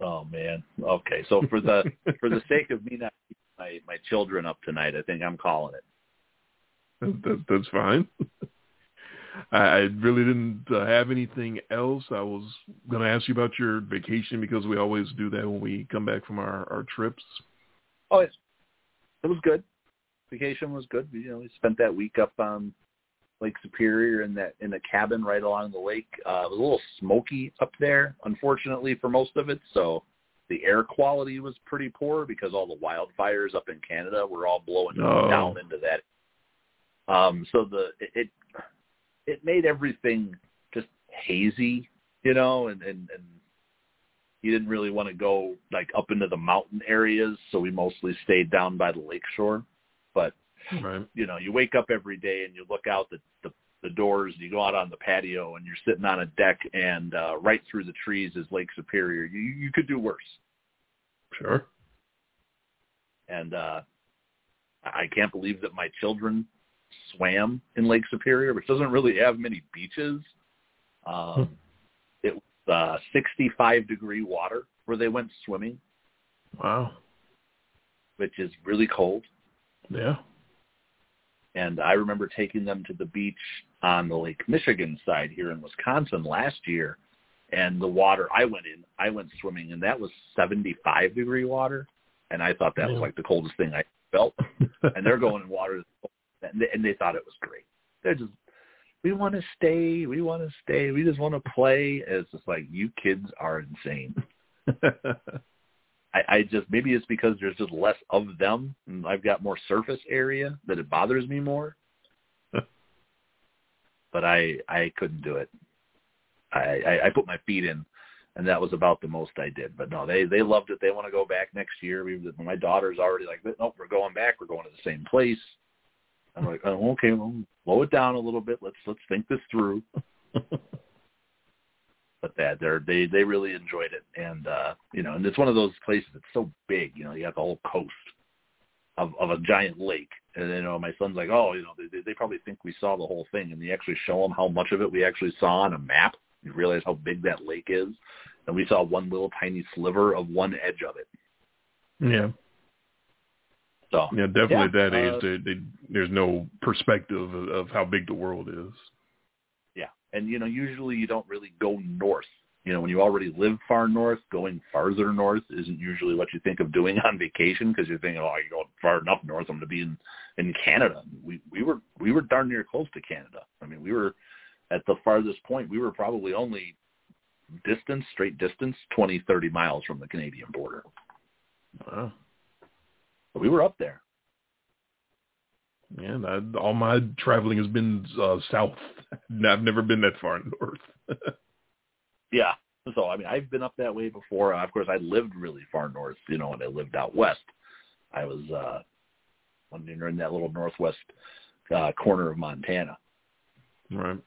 Speaker 3: Oh man. Okay, so for the for the sake of me not keeping my my children up tonight, I think I'm calling it.
Speaker 2: That, that's fine. I, I really didn't uh, have anything else. I was going to ask you about your vacation because we always do that when we come back from our, our trips.
Speaker 3: Oh, it's, it was good. Vacation was good. You know, we spent that week up on Lake Superior in that in a cabin right along the lake. Uh, it was a little smoky up there, unfortunately, for most of it. So the air quality was pretty poor because all the wildfires up in Canada were all blowing
Speaker 2: Oh.
Speaker 3: down into that. Um, so the it, it it made everything just hazy, you know, and and and you didn't really want to go like up into the mountain areas, so we mostly stayed down by the lake shore. But
Speaker 2: Right.
Speaker 3: you know, you wake up every day and you look out the the, the doors, and you go out on the patio, and you're sitting on a deck, and uh, right through the trees is Lake Superior. You you could do worse.
Speaker 2: Sure.
Speaker 3: And uh, I can't believe that my children swam in Lake Superior, which doesn't really have many beaches. Um, it was uh, 65 degree water where they went swimming,
Speaker 2: Wow.
Speaker 3: which is really cold.
Speaker 2: Yeah.
Speaker 3: And I remember taking them to the beach on the Lake Michigan side here in Wisconsin last year. And the water I went in, I went swimming, and that was 75 degree water. And I thought that was like the coldest thing I felt. and they're going in water, and they, and they thought it was great. They're just, we want to stay, we want to stay, we just want to play. And it's just like you kids are insane. I, I just maybe it's because there's just less of them, and I've got more surface area that it bothers me more. but I I couldn't do it. I, I I put my feet in, and that was about the most I did. But no, they they loved it. They want to go back next year. We my daughter's already like, nope, we're going back. We're going to the same place. I'm like, oh, okay, well, slow it down a little bit. Let's let's think this through. but that they're they they really enjoyed it, and uh, you know, and it's one of those places that's so big. You know, you have the whole coast of of a giant lake, and you know, my son's like, oh, you know, they they probably think we saw the whole thing, and you actually show them how much of it we actually saw on a map. You realize how big that lake is, and we saw one little tiny sliver of one edge of it.
Speaker 2: yeah.
Speaker 3: So
Speaker 2: Yeah, definitely
Speaker 3: Yeah,
Speaker 2: at that age,
Speaker 3: uh,
Speaker 2: they, they, there's no perspective of, of how big the world is.
Speaker 3: Yeah, and you know, usually you don't really go north. You know, when you already live far north, going farther north isn't usually what you think of doing on vacation because you're thinking, oh, you're going far enough north, I'm going to be in in Canada. We we were we were darn near close to Canada. I mean, we were at the farthest point. We were probably only distance, straight distance, twenty, thirty miles from the Canadian border.
Speaker 2: Wow.
Speaker 3: We were up there.
Speaker 2: Yeah, I, all my traveling has been uh, south. I've never been that far north.
Speaker 3: Yeah. So I mean, I've been up that way before. Uh, of course, I lived really far north. You know, when I lived out west, I was uh when you're in that little northwest uh, corner of Montana.
Speaker 2: right.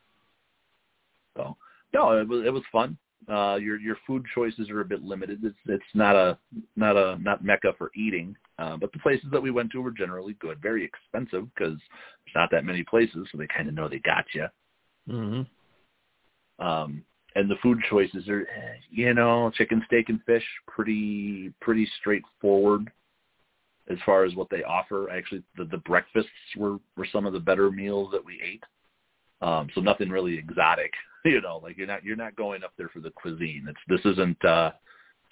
Speaker 3: So no, it was it was fun. Uh, your your food choices are a bit limited. It's it's not a not a not mecca for eating, uh, but the places that we went to were generally good. Very expensive because there's not that many places, so they kind of know they got you.
Speaker 2: Mm-hmm.
Speaker 3: Um, and the food choices are, you know, chicken, steak, and fish, pretty pretty straightforward as far as what they offer. Actually, the, the breakfasts were were some of the better meals that we ate. Um, so nothing really exotic, you know. Like you're not you're not going up there for the cuisine. It's this isn't uh,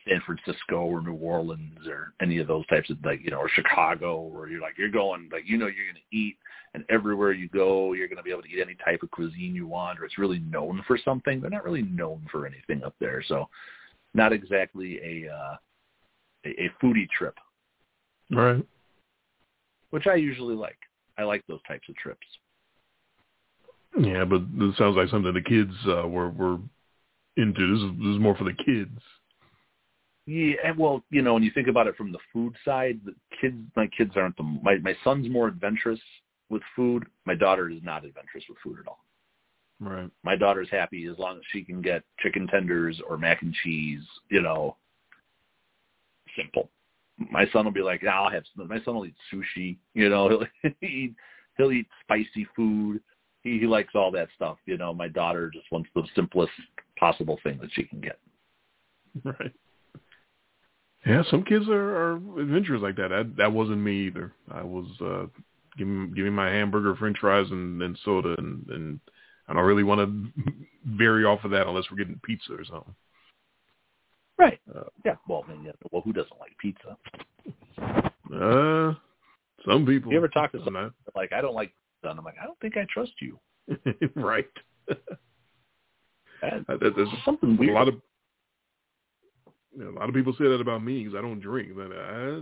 Speaker 3: San Francisco or New Orleans or any of those types of like you know or Chicago where you're like you're going like you know you're going to eat and everywhere you go you're going to be able to eat any type of cuisine you want or it's really known for something. They're not really known for anything up there, so not exactly a uh, a, a foodie trip,
Speaker 2: Right.
Speaker 3: which I usually like. I like those types of trips.
Speaker 2: Yeah, but this sounds like something the kids uh, were were into. This is, this is more for the kids.
Speaker 3: Yeah, well, you know, when you think about it from the food side, the kids, my kids aren't the my my son's more adventurous with food. My daughter is not adventurous with food at all.
Speaker 2: Right.
Speaker 3: My daughter's happy as long as she can get chicken tenders or mac and cheese. You know, simple. My son will be like, "Ah, I'll have. My son will eat sushi. You know, he'll eat he'll eat spicy food. He he likes all that stuff. You know, my daughter just wants the simplest possible thing that she can get.
Speaker 2: Right. Yeah, some kids are, are adventurous like that. That that wasn't me either. I was uh give me give me my hamburger, French fries, and, and soda, and, and I don't really want to vary off of that unless we're getting pizza or something.
Speaker 3: Right.
Speaker 2: Uh,
Speaker 3: Yeah. Well, I mean, yeah, well, who doesn't like pizza?
Speaker 2: Uh, some people.
Speaker 3: You ever talk to someone like, I don't like and I'm like, I don't think I trust you.
Speaker 2: right.
Speaker 3: That-
Speaker 2: That- There's
Speaker 3: something
Speaker 2: a lot of you know, a lot of people say that about me because I don't drink. But I,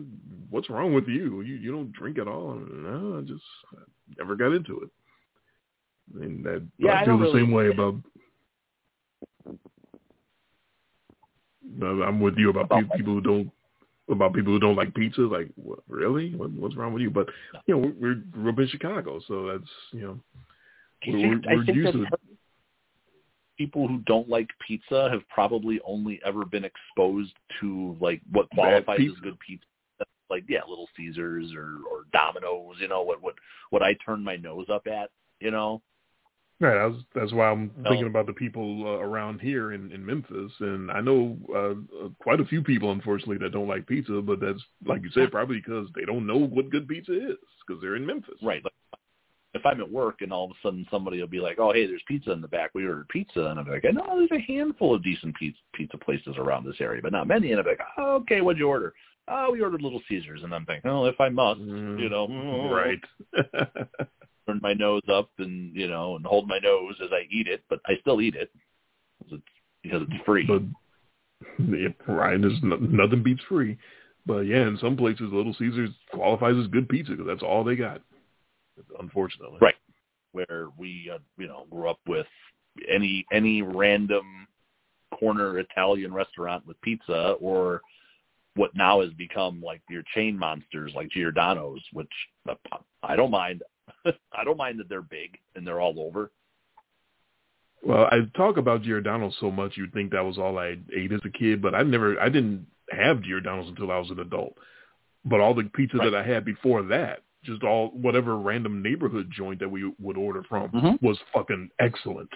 Speaker 2: what's wrong with you? You you don't drink at all? No, I just I never got into it. And that
Speaker 3: Yeah,
Speaker 2: I
Speaker 3: I
Speaker 2: feel the
Speaker 3: really-
Speaker 2: same way about. Uh, I'm with you about,
Speaker 3: About
Speaker 2: pe- people who don't about people who don't like pizza. Like, what, really? What, what's wrong with you? But you know, we're we grew up in Chicago, so that's you know, we're, we're, we're used to.
Speaker 3: people who don't like pizza have probably only ever been exposed to like what qualifies as good pizza. Like yeah, Little Caesars or or Domino's. You know what what what I turn my nose up at. You know.
Speaker 2: Right. I was, that's why I'm
Speaker 3: No.
Speaker 2: thinking about the people uh, around here in, in Memphis, and I know uh, uh, quite a few people, unfortunately, that don't like pizza. But that's like you said, probably because they don't know what good pizza is because they're in Memphis.
Speaker 3: Right. Like, if I'm at work and all of a sudden somebody will be like, "Oh, hey, there's pizza in the back. We ordered pizza," and I'm like, "No, there's a handful of decent pizza pizza places around this area, but not many." And I'm like, oh, "Okay, what'd you order?" Oh, we ordered Little Caesars, and I'm thinking, "Oh, if I must,
Speaker 2: Mm,
Speaker 3: you know,
Speaker 2: Right.
Speaker 3: turn my nose up and you know and hold my nose as I eat it, but I still eat it because it's because it's free.
Speaker 2: but yeah, right. There's no, nothing beats free. But yeah, in some places, Little Caesars qualifies as good pizza because that's all they got. Unfortunately.
Speaker 3: Right. Where we uh, you know grew up with any any random corner Italian restaurant with pizza or what now has become like your chain monsters like Giordano's, which uh, I don't mind. I don't mind that they're big and they're all over.
Speaker 2: Well, I talk about Giordano's so much you'd think that was all I ate as a kid, but I never, I didn't have Giordano's until I was an adult. But all the pizza
Speaker 3: Right.
Speaker 2: that I had before that, just all whatever random neighborhood joint that we would order from,
Speaker 3: Mhm.
Speaker 2: was fucking excellent.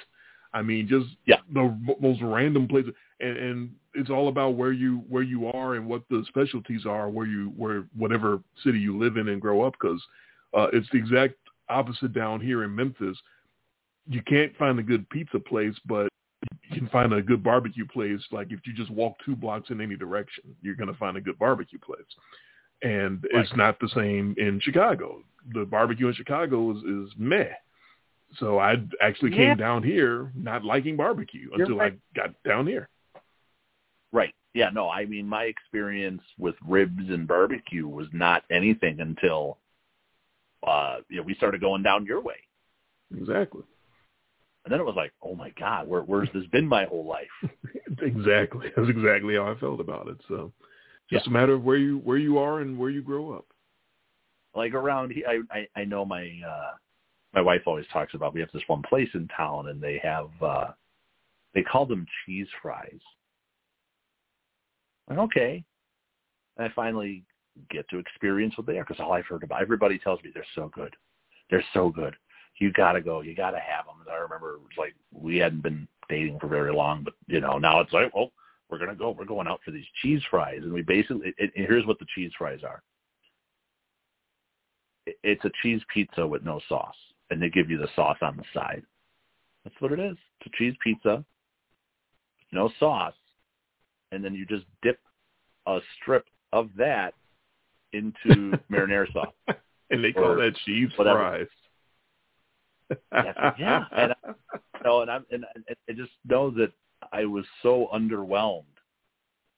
Speaker 2: I mean, just
Speaker 3: Yeah.
Speaker 2: the most random places, and, and it's all about where you where you are and what the specialties are, where you where whatever city you live in and grow up. Because uh, it's the exact opposite down here in Memphis. You can't find a good pizza place, but you can find a good barbecue place. Like if you just walk two blocks in any direction, you're going to find a good barbecue place. And it's not the same in Chicago. The barbecue in Chicago is, is meh. So I actually came
Speaker 3: Yeah.
Speaker 2: down here not liking barbecue until
Speaker 3: right.
Speaker 2: I got down here.
Speaker 3: Right. Yeah, no, I mean my experience with ribs and barbecue was not anything until uh you know, we started going down your way.
Speaker 2: Exactly.
Speaker 3: And then it was like, oh my God, where where's this been my whole life?
Speaker 2: exactly. That's exactly how I felt about it. So just a matter of where you where you are and where you grow up.
Speaker 3: Like around here, I, I I know my uh my wife always talks about we have this one place in town and they have uh they call them cheese fries. Like, okay. And I finally get to experience what they are because all I've heard about everybody tells me they're so good. They're so good. You gotta go. You gotta have them. And I remember it was like we hadn't been dating for very long, but you know now it's like, well, we're gonna go. We're going out for these cheese fries, and we basically. It, it, here's what the cheese fries are. It, it's a cheese pizza with no sauce, and they give you the sauce on the side. That's what it is. It's a cheese pizza, no sauce, and then you just dip a strip of that into marinara sauce.
Speaker 2: and they call that cheese
Speaker 3: whatever.
Speaker 2: fries.
Speaker 3: That's- yeah, and No, and I'm and and I just know that I was so underwhelmed,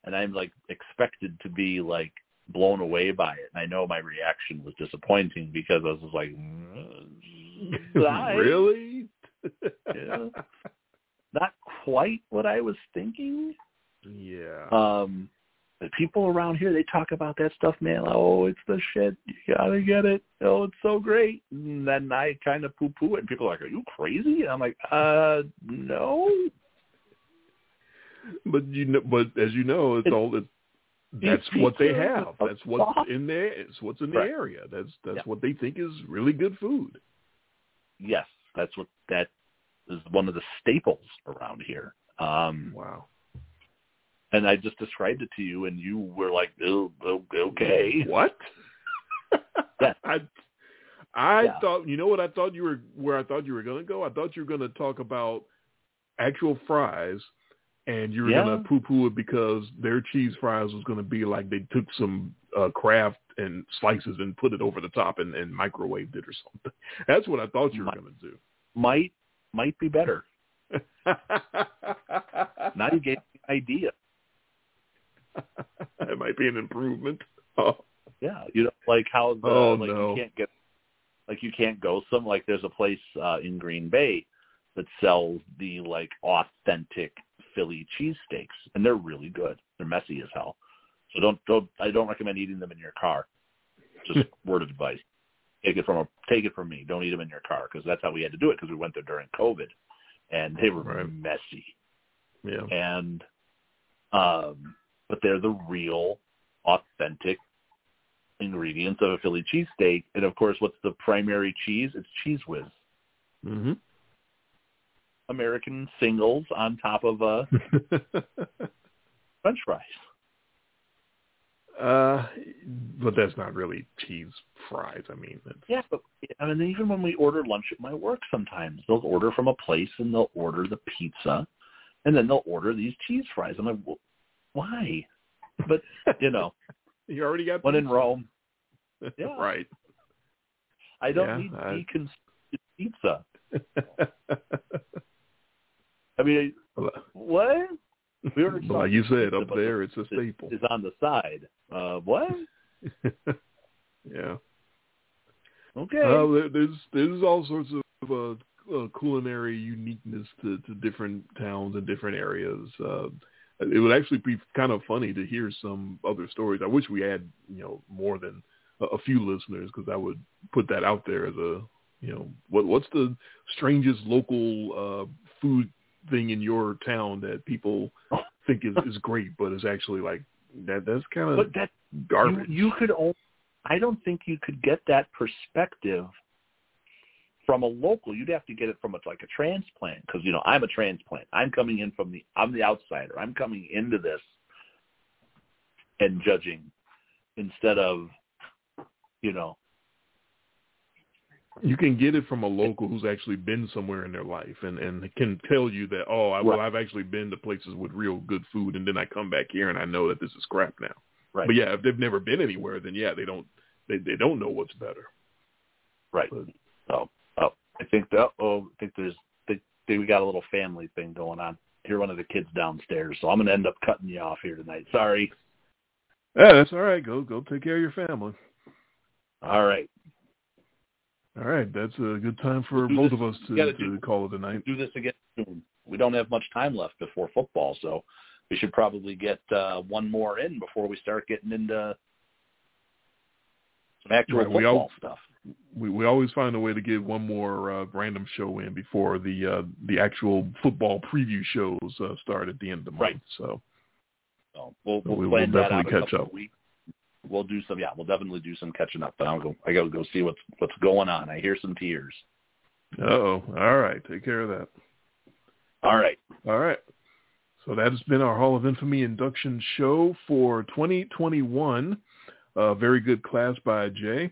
Speaker 3: and I'm like expected to be like blown away by it, and I know my reaction was disappointing because I was just like, "Mm,
Speaker 2: really?
Speaker 3: Yeah. not quite what I was thinking.
Speaker 2: yeah.
Speaker 3: Um, the people around here they talk about that stuff, man. Like, Oh, it's the shit. You gotta get it. Oh, it's so great. And then I kind of poo poo it, and people are like, "Are you crazy?" And I'm like, "Uh, no."
Speaker 2: But you know, but as you know, it's
Speaker 3: It's-
Speaker 2: all it, that's what they have. That's what's in there. It's what's in the
Speaker 3: Right.
Speaker 2: area. That's that's
Speaker 3: Yeah.
Speaker 2: what they think is really good food.
Speaker 3: yes, that's what that is one of the staples around here. Um,
Speaker 2: Wow.
Speaker 3: And I just described it to you, and you were like, oh, oh, "Okay."
Speaker 2: What?
Speaker 3: Yeah.
Speaker 2: I I
Speaker 3: Yeah.
Speaker 2: thought you know what I thought you were where I thought you were going to go. I thought you were going to talk about actual fries, and you were
Speaker 3: Yeah.
Speaker 2: going to poo-poo it because their cheese fries was going to be like they took some uh, Kraft and slices and put it over the top and, and microwaved it or something. That's what I thought you were to do.
Speaker 3: Might might be better. Now you gave me an idea.
Speaker 2: it might be an improvement. Oh,
Speaker 3: Yeah, you know, like how the
Speaker 2: Oh,
Speaker 3: like
Speaker 2: no.
Speaker 3: you can't get like you can't go some like there's a place uh in Green Bay that sells the like authentic Philly cheesesteaks and they're really good. They're messy as hell. So don't don't I don't recommend eating them in your car. Just word of advice. Take it from a take it from me. Don't eat them in your car because that's how we had to do it because we went there during COVID and they were
Speaker 2: Right.
Speaker 3: messy
Speaker 2: yeah.
Speaker 3: and um but they're the real authentic ingredients of a Philly cheesesteak. And of course what's the primary cheese? It's Cheez Whiz.
Speaker 2: hmm
Speaker 3: American singles on top of uh French fries.
Speaker 2: uh, but that's not really cheese fries. I mean, it's,
Speaker 3: Yeah, but I mean even when we order lunch at my work sometimes they'll order from a place and they'll order the pizza and then they'll order these cheese fries. I'm like, "Wh- why? But you know,
Speaker 2: you already got
Speaker 3: one in. Rome, Yeah.
Speaker 2: right.
Speaker 3: I don't
Speaker 2: Yeah,
Speaker 3: need
Speaker 2: I-
Speaker 3: deconstructed pizza. I mean, what? We ordered
Speaker 2: But like you said,
Speaker 3: pizza,
Speaker 2: up there, it's a staple.
Speaker 3: Is on the side. Uh, what?
Speaker 2: yeah.
Speaker 3: Okay.
Speaker 2: Well, there, there's there's all sorts of uh, uh, culinary uniqueness to, to different towns and different areas. Uh, it would actually be kind of funny to hear some other stories. I wish we had you know more than a, a few listeners because I would put that out there as a you know what what's the strangest local uh, food thing in your town that people think is, is great but is actually like that that's kind of
Speaker 3: but that
Speaker 2: garbage.
Speaker 3: you, you could only. I don't think you could get that perspective from a local. You'd have to get it from a, like a transplant because you know I'm a transplant. I'm coming in from the. I'm the outsider. I'm coming into this and judging instead of, you know,
Speaker 2: you can get it from a local who's actually been somewhere in their life and and can tell you that oh I, well
Speaker 3: Right.
Speaker 2: I've actually been to places with real good food and then I come back here and I know that this is crap now.
Speaker 3: right,
Speaker 2: But yeah, if they've never been anywhere, then yeah, they don't they they don't know what's better.
Speaker 3: right.
Speaker 2: But
Speaker 3: So, I think that. Oh, I think there's. They, we got a little family thing going on. Hear one of the kids downstairs, so I'm going to end up cutting you off here tonight. Sorry.
Speaker 2: yeah, that's all right. Go go take care of your family.
Speaker 3: All right.
Speaker 2: All right, that's a good time for
Speaker 3: Do
Speaker 2: both
Speaker 3: this-
Speaker 2: of us to,
Speaker 3: gotta do-
Speaker 2: call it a night.
Speaker 3: do this again soon. We don't have much time left before football, so we should probably get uh, one more in before we start getting into some actual
Speaker 2: Right, we
Speaker 3: football
Speaker 2: all-
Speaker 3: stuff.
Speaker 2: We we always find a way to get one more uh, random show in before the uh, the actual football preview shows uh, start at the end of the month.
Speaker 3: Right.
Speaker 2: So
Speaker 3: So we'll, we'll
Speaker 2: we will definitely
Speaker 3: a
Speaker 2: catch up.
Speaker 3: We'll do some. Yeah, we'll definitely do some catching up. But I'll go. I got to go see what's what's going on. I hear some tears.
Speaker 2: Oh. All right. Take care of that.
Speaker 3: All right.
Speaker 2: All right. So that has been our Hall of Infamy induction show for 2021. Uh, very good class by Jay.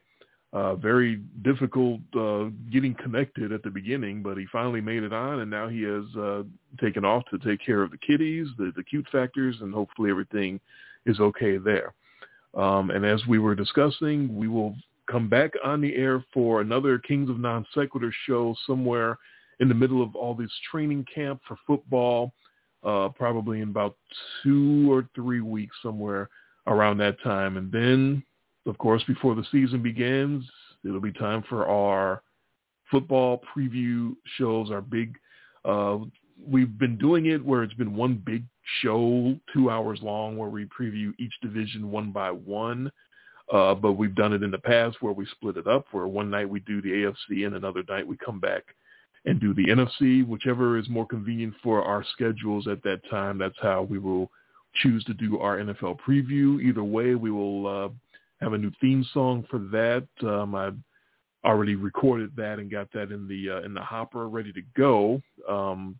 Speaker 2: Uh, very difficult uh, getting connected at the beginning, but he finally made it on, and now he has uh, taken off to take care of the kiddies, the, the cute factors, and hopefully everything is okay there. Um, and as we were discussing, we will come back on the air for another Kings of Non Sequitur show somewhere in the middle of all this training camp for football, uh, probably in about two or three weeks, somewhere around that time. And then, of course, before the season begins, it'll be time for our football preview shows, our big, uh, we've been doing it where it's been one big show, two hours long, where we preview each division one by one. Uh, but we've done it in the past where we split it up, where one night we do the AFC and another night we come back and do the NFC, whichever is more convenient for our schedules at that time. That's how we will choose to do our NFL preview. Either way, we will uh, have a new theme song for that. Um, I already recorded that and got that in the uh, in the hopper, ready to go. Um,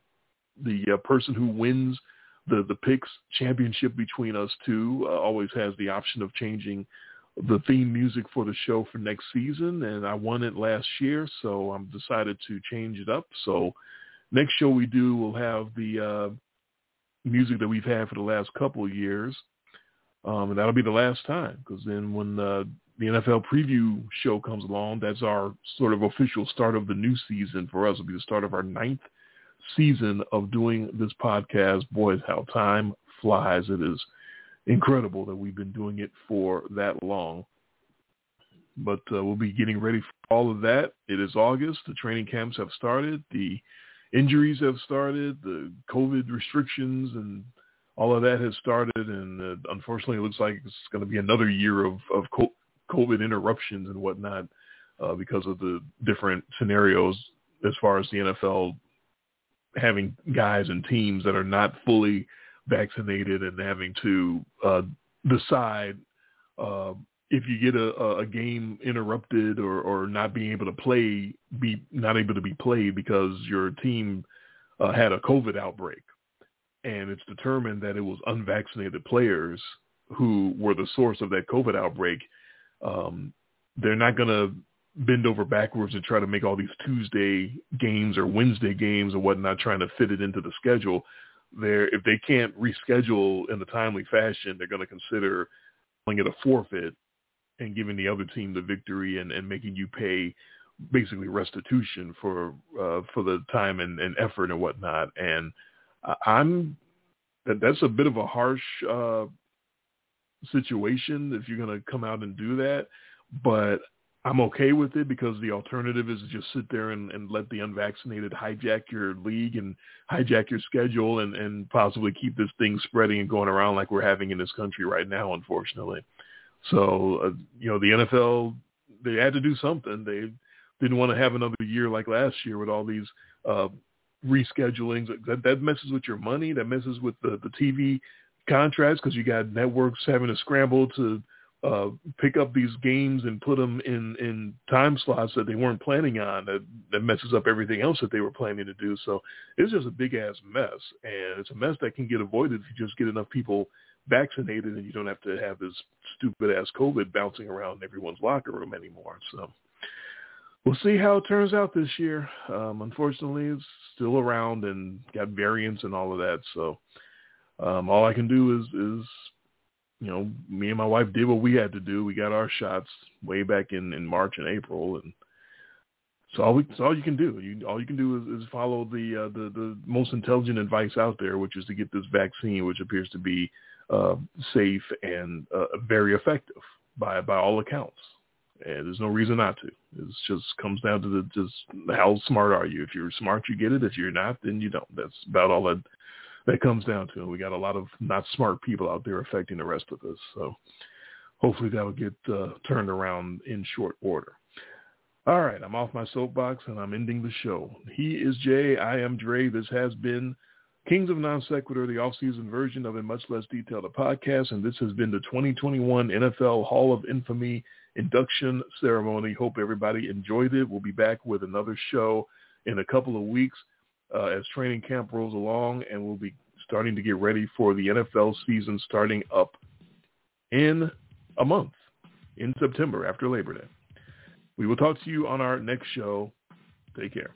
Speaker 2: the uh, person who wins the the picks championship between us two uh, always has the option of changing the theme music for the show for next season, and I won it last year, so I'm decided to change it up. So next show we do will have the uh, music that we've had for the last couple of years, um, and that'll be the last time because then when uh, the NFL preview show comes along, that's our sort of official start of the new season for us. It'll be the start of our ninth season of doing this podcast. Boys, how time flies! It is incredible that we've been doing it for that long. But uh, we'll be getting ready for all of that. It is August. The training camps have started. The injuries have started. The COVID restrictions and all of that has started. And uh, unfortunately, it looks like it's going to be another year of, of COVID interruptions and whatnot uh, because of the different scenarios as far as the NFL having guys and teams that are not fully vaccinated and having to uh, decide uh, if you get a, a game interrupted or, or not being able to play, be not able to be played because your team uh, had a COVID outbreak, and it's determined that it was unvaccinated players who were the source of that COVID outbreak. Um, they're not going to bend over backwards and try to make all these Tuesday games or Wednesday games or whatnot, trying to fit it into the schedule they're if they can't reschedule in a timely fashion, they're going to consider calling it a forfeit and giving the other team the victory and, and making you pay basically restitution for uh, for the time and, and effort and whatnot. And I'm that that's a bit of a harsh uh, situation if you're going to come out and do that. But I'm okay with it because the alternative is just sit there and, and let the unvaccinated hijack your league and hijack your schedule and, and possibly keep this thing spreading and going around like we're having in this country right now, unfortunately. So, uh, you know, the NFL, they had to do something. They didn't want to have another year like last year with all these uh, reschedulings. That, that messes with your money. That messes with the, the TV contracts because you got networks having to scramble to – uh, pick up these games and put them in, in time slots that they weren't planning on that, that messes up everything else that they were planning to do. So it's just a big ass mess. And it's a mess that can get avoided if you just get enough people vaccinated and you don't have to have this stupid ass COVID bouncing around in everyone's locker room anymore. So we'll see how it turns out this year. Um, unfortunately, it's still around and got variants and all of that. So um, all I can do is, is you know, me and my wife did what we had to do. We got our shots way back in, in March and April, and so all we, so all you can do, you all you can do is, is follow the uh, the the most intelligent advice out there, which is to get this vaccine, which appears to be uh, safe and uh, very effective by by all accounts. And there's no reason not to. It just comes down to the just how smart are you. If you're smart, you get it. If you're not, then you don't. That's about all that that comes down to. We got a lot of not smart people out there affecting the rest of us. So hopefully that will get uh, turned around in short order. All right, I'm off my soapbox and I'm ending the show. He is Jay. I am Dre. This has been Kings of Non Sequitur, the off-season version of a much less detailed podcast, and this has been the 2021 NFL Hall of Infamy induction ceremony. Hope everybody enjoyed it. We'll be back with another show in a couple of weeks uh, as training camp rolls along, and we'll be starting to get ready for the NFL season starting up in a month, in September after Labor Day. We will talk to you on our next show. Take care.